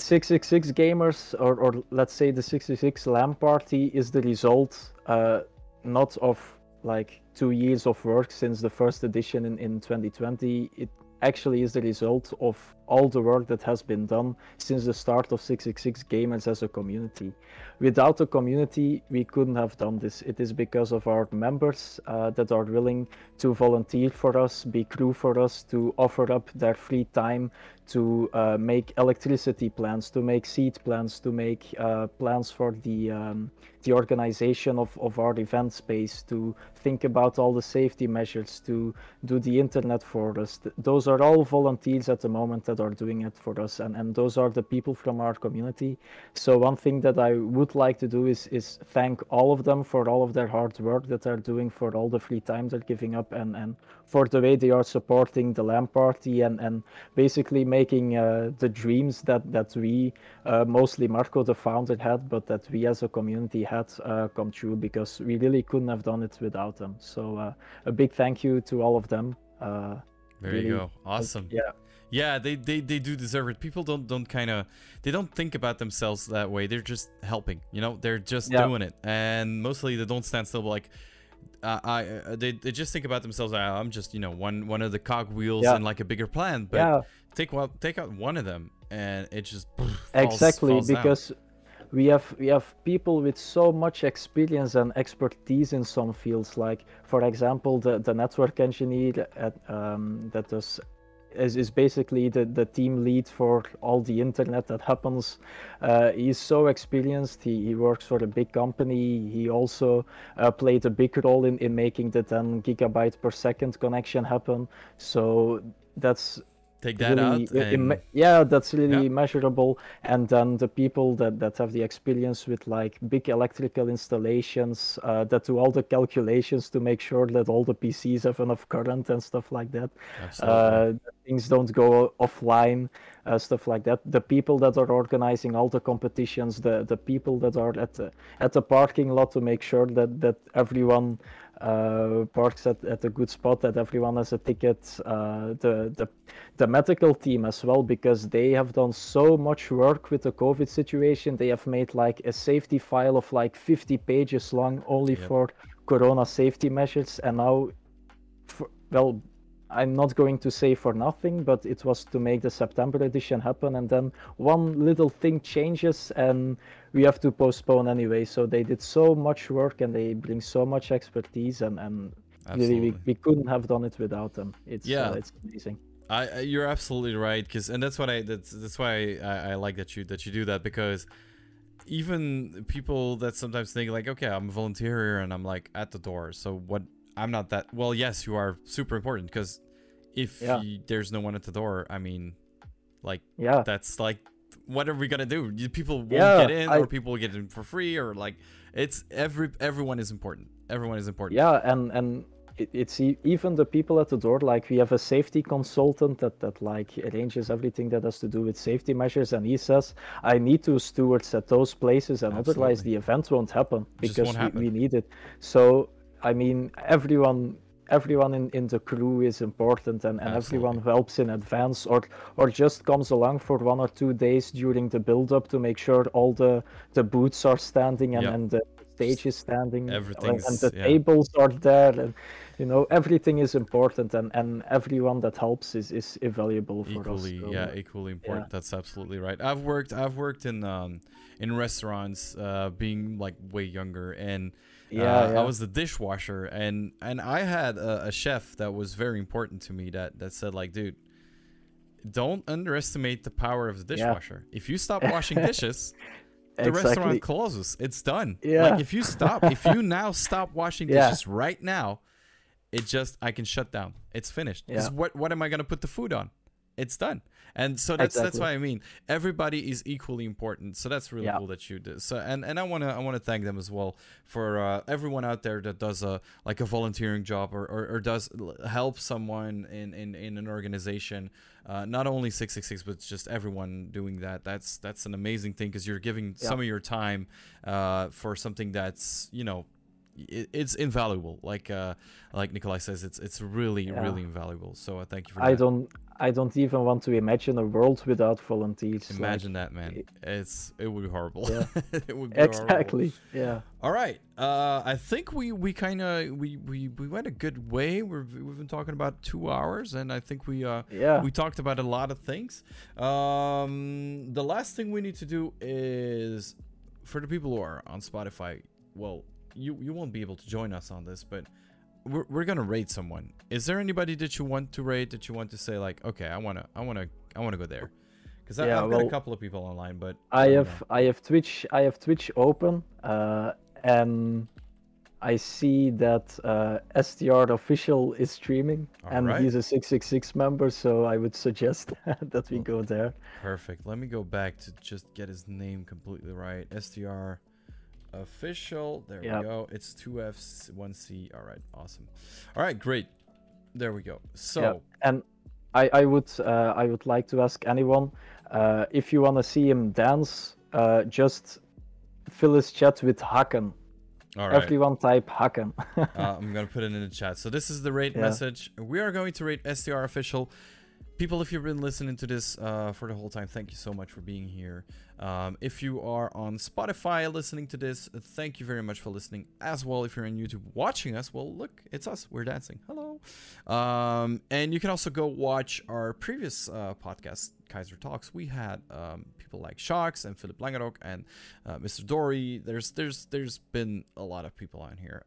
666 gamers, or, or let's say the 666 LAN party, is the result uh, not of like two years of work since the first edition in, in 2020. It actually is the result of all the work that has been done since the start of 666 gamers as a community. Without the community, we couldn't have done this. It is because of our members uh, that are willing to volunteer for us, be crew for us, to offer up their free time to uh, make electricity plans, to make seed plans, to make uh, plans for the um, the organization of, of our event space, to think about all the safety measures, to do the internet for us. Those are all volunteers at the moment that are doing it for us, and, and those are the people from our community. So one thing that I would like to do is is thank all of them for all of their hard work that they're doing, for all the free time they're giving up, and, and for the way they are supporting the LAN party and, and basically making uh, the dreams that, that we, uh, mostly Marco the founder had, but that we as a community had uh, come true because we really couldn't have done it without them. So uh, a big thank you to all of them. Uh, there really, you go. Awesome. yeah. Yeah, they, they, they do deserve it. People don't don't kind of they don't think about themselves that way. They're just helping, you know. They're just Yeah. doing it, and mostly they don't stand still. Like, uh, I uh, they, they just think about themselves. "Ah, I'm just you know one one of the cogwheels Yeah. in like a bigger plan. But yeah, take one take out one of them, and it just falls, exactly falls down. because we have we have people with so much experience and expertise in some fields like for example the, the network engineer at, um, that does is, is basically the, the team lead for all the internet that happens. Uh, he's so experienced. He, he works for a big company. He also uh, played a big role in, in making the 10 gigabyte per second connection happen. So that's take that really, out. and- yeah that's really Yeah. measurable and then the people that, that have the experience with like big electrical installations uh, that do all the calculations to make sure that all the pcs have enough current and stuff like that uh, things don't go offline uh, stuff like that the people that are organizing all the competitions the the people that are at the at the parking lot to make sure that that everyone uh, parks at, at a good spot that everyone has a ticket. Uh, the, the the medical team as well because they have done so much work with the covid situation. They have made like a safety file of like 50 pages long only Yep. for corona safety measures. And now for, well i'm not going to say for nothing but it was to make the september edition happen. And then one little thing changes and we have to postpone anyway so they did so much work and they bring so much expertise and and really we, we couldn't have done it without them it's Yeah. uh, it's amazing I, you're absolutely right, because and that's what I that's that's why I, I like that you that you do that because even people that sometimes think like, okay, I'm a volunteer here and I'm like at the door, so what? I'm not that. Well, yes, you are super important because if Yeah. you, there's no one at the door, I mean, like yeah that's like, what are we gonna do? People won't Yeah, get in, I- or people will get in for free, or like, it's every everyone is important. Everyone is important. yeah and and it's even the people at the door like we have a safety consultant that that like arranges everything that has to do with safety measures and he says i need two stewards at those places and otherwise the event won't happen because won't we, we need it so i mean everyone everyone in, in the crew is important and, and everyone helps in advance or or just comes along for one or two days during the build up to make sure all the the booths are standing and, Yeah. and the stage is standing and- and the yeah. tables are there and you know everything is important and and everyone that helps is is invaluable for equally us so, yeah uh, equally important that's absolutely right i've worked i've worked in um in restaurants uh being like way younger and Yeah, uh, yeah. i was the dishwasher and and i had a, a chef that was very important to me that that said like dude don't underestimate the power of the Yeah. dishwasher if you stop <laughs> washing dishes the exactly restaurant closes it's done Yeah. like if you stop if you now stop washing <laughs> Yeah. dishes right now it just i can shut down it's finished. Yeah. what what am i going to put the food on it's done and so that's that's Exactly. what i mean everybody is equally important so that's really Yeah. cool that you do so and and i want to i want to thank them as well for uh, everyone out there that does a like a volunteering job or or, or does help someone in in in an organization uh, not only 666 but just everyone doing that that's that's an amazing thing because you're giving Yeah. some of your time uh, for something that's you know it, it's invaluable like uh like nikolai says it's it's really Yeah. really invaluable so uh, thank you for i that don't i don't even want to imagine a world without volunteers like, imagine that man. it's it would be horrible. Yeah. <laughs> it would be horrible. exactly. Yeah. All right. Uh i think we we kind of we, we we went a good way. We've, we've been talking about two hours and i think we uh yeah. we talked about a lot of things. Um the last thing we need to do is for the people who are on spotify well you you won't be able to join us on this but we're, we're gonna rate someone is there anybody that you want to rate that you want to say like okay i want to i want to i want to go there because Yeah, i've got a couple of people online but i don't have know. i have twitch i have twitch open uh and I see that uh, STR official is streaming, and Alright. he's a 666 member, so I would suggest <laughs> that we go there. Perfect. Let me go back to just get his name completely right. STR official. There Yep. we go. It's two F's, one C. All right. Awesome. All right. Great. There we go. So Yeah, and I, I would uh, I would like to ask anyone uh, if you want to see him dance, uh, just fill his chat with Haken. all right. Everyone type Haken. uh, I'm gonna put it in the chat. So this is the rate <laughs> Yeah. message. We are going to rate STR official. People, if you've been listening to this uh, for the whole time, thank you so much for being here. Um, if you are on Spotify listening to this, thank you very much for listening as well. If you're on YouTube watching us, well, look, it's us. We're dancing. Hello. Um, and you can also go watch our previous uh, podcast, Kayzr Talks. We had um, people like Shocks and Philip Langerok and uh, Mr. Dory. There's there's there's been a lot of people on here.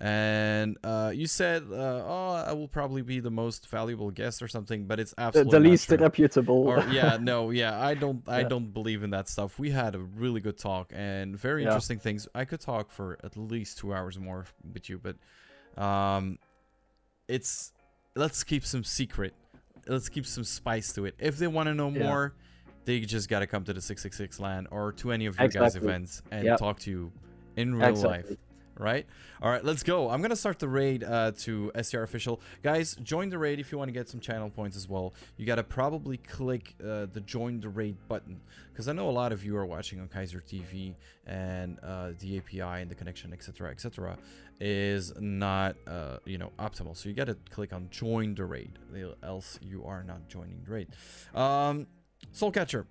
And uh, you said, uh, "Oh, I will probably be the most valuable guest or something," but it's absolutely the least reputable. Or yeah, <laughs> no, yeah, I don't, I Yeah. don't believe in that stuff. We had a really good talk and very Yeah. interesting things. I could talk for at least two hours more with you, but um, it's let's keep some secret. Let's keep some spice to it. If they want to know Yeah. more, they just gotta come to the six six six LAN or to any of your guys' events and Yep. talk to you in real life Exactly. Right? All right, let's go. I'm gonna start the raid uh, to STR official guys. Join the raid if you want to get some channel points as well. You gotta probably click uh, the join the raid button because I know a lot of you are watching on Kayzr TV and uh, the API and the connection, etc., etc., is not uh, you know optimal. So you gotta click on join the raid, else you are not joining the raid. Um, Soulcatcher,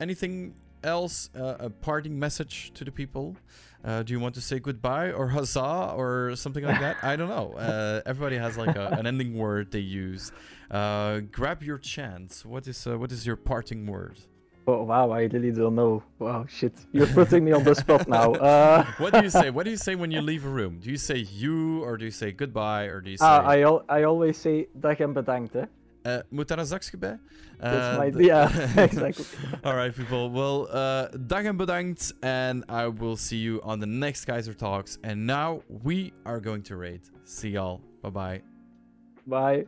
anything else? Uh, a parting message to the people? Uh, do you want to say goodbye or huzzah or something like that? I don't know. Uh, everybody has like a, an ending word they use. Uh, grab your chance. What is uh, what is your parting word? Oh, wow, I really don't know. Wow, shit. You're putting me on the spot now. <laughs> Uh, What do you say? What do you say when you <laughs> leave a room? Do you say you or do you say goodbye or do you say ah, I, al- I always say dag en bedankt, hè. Uh, moet daar een zakje bij? Uh, my... Yeah, exactly. All right, people. Well, uh, dag en bedankt, and I will see you on the next Kayzr Talks. And now we are going to raid. See y'all. Bye bye. Bye.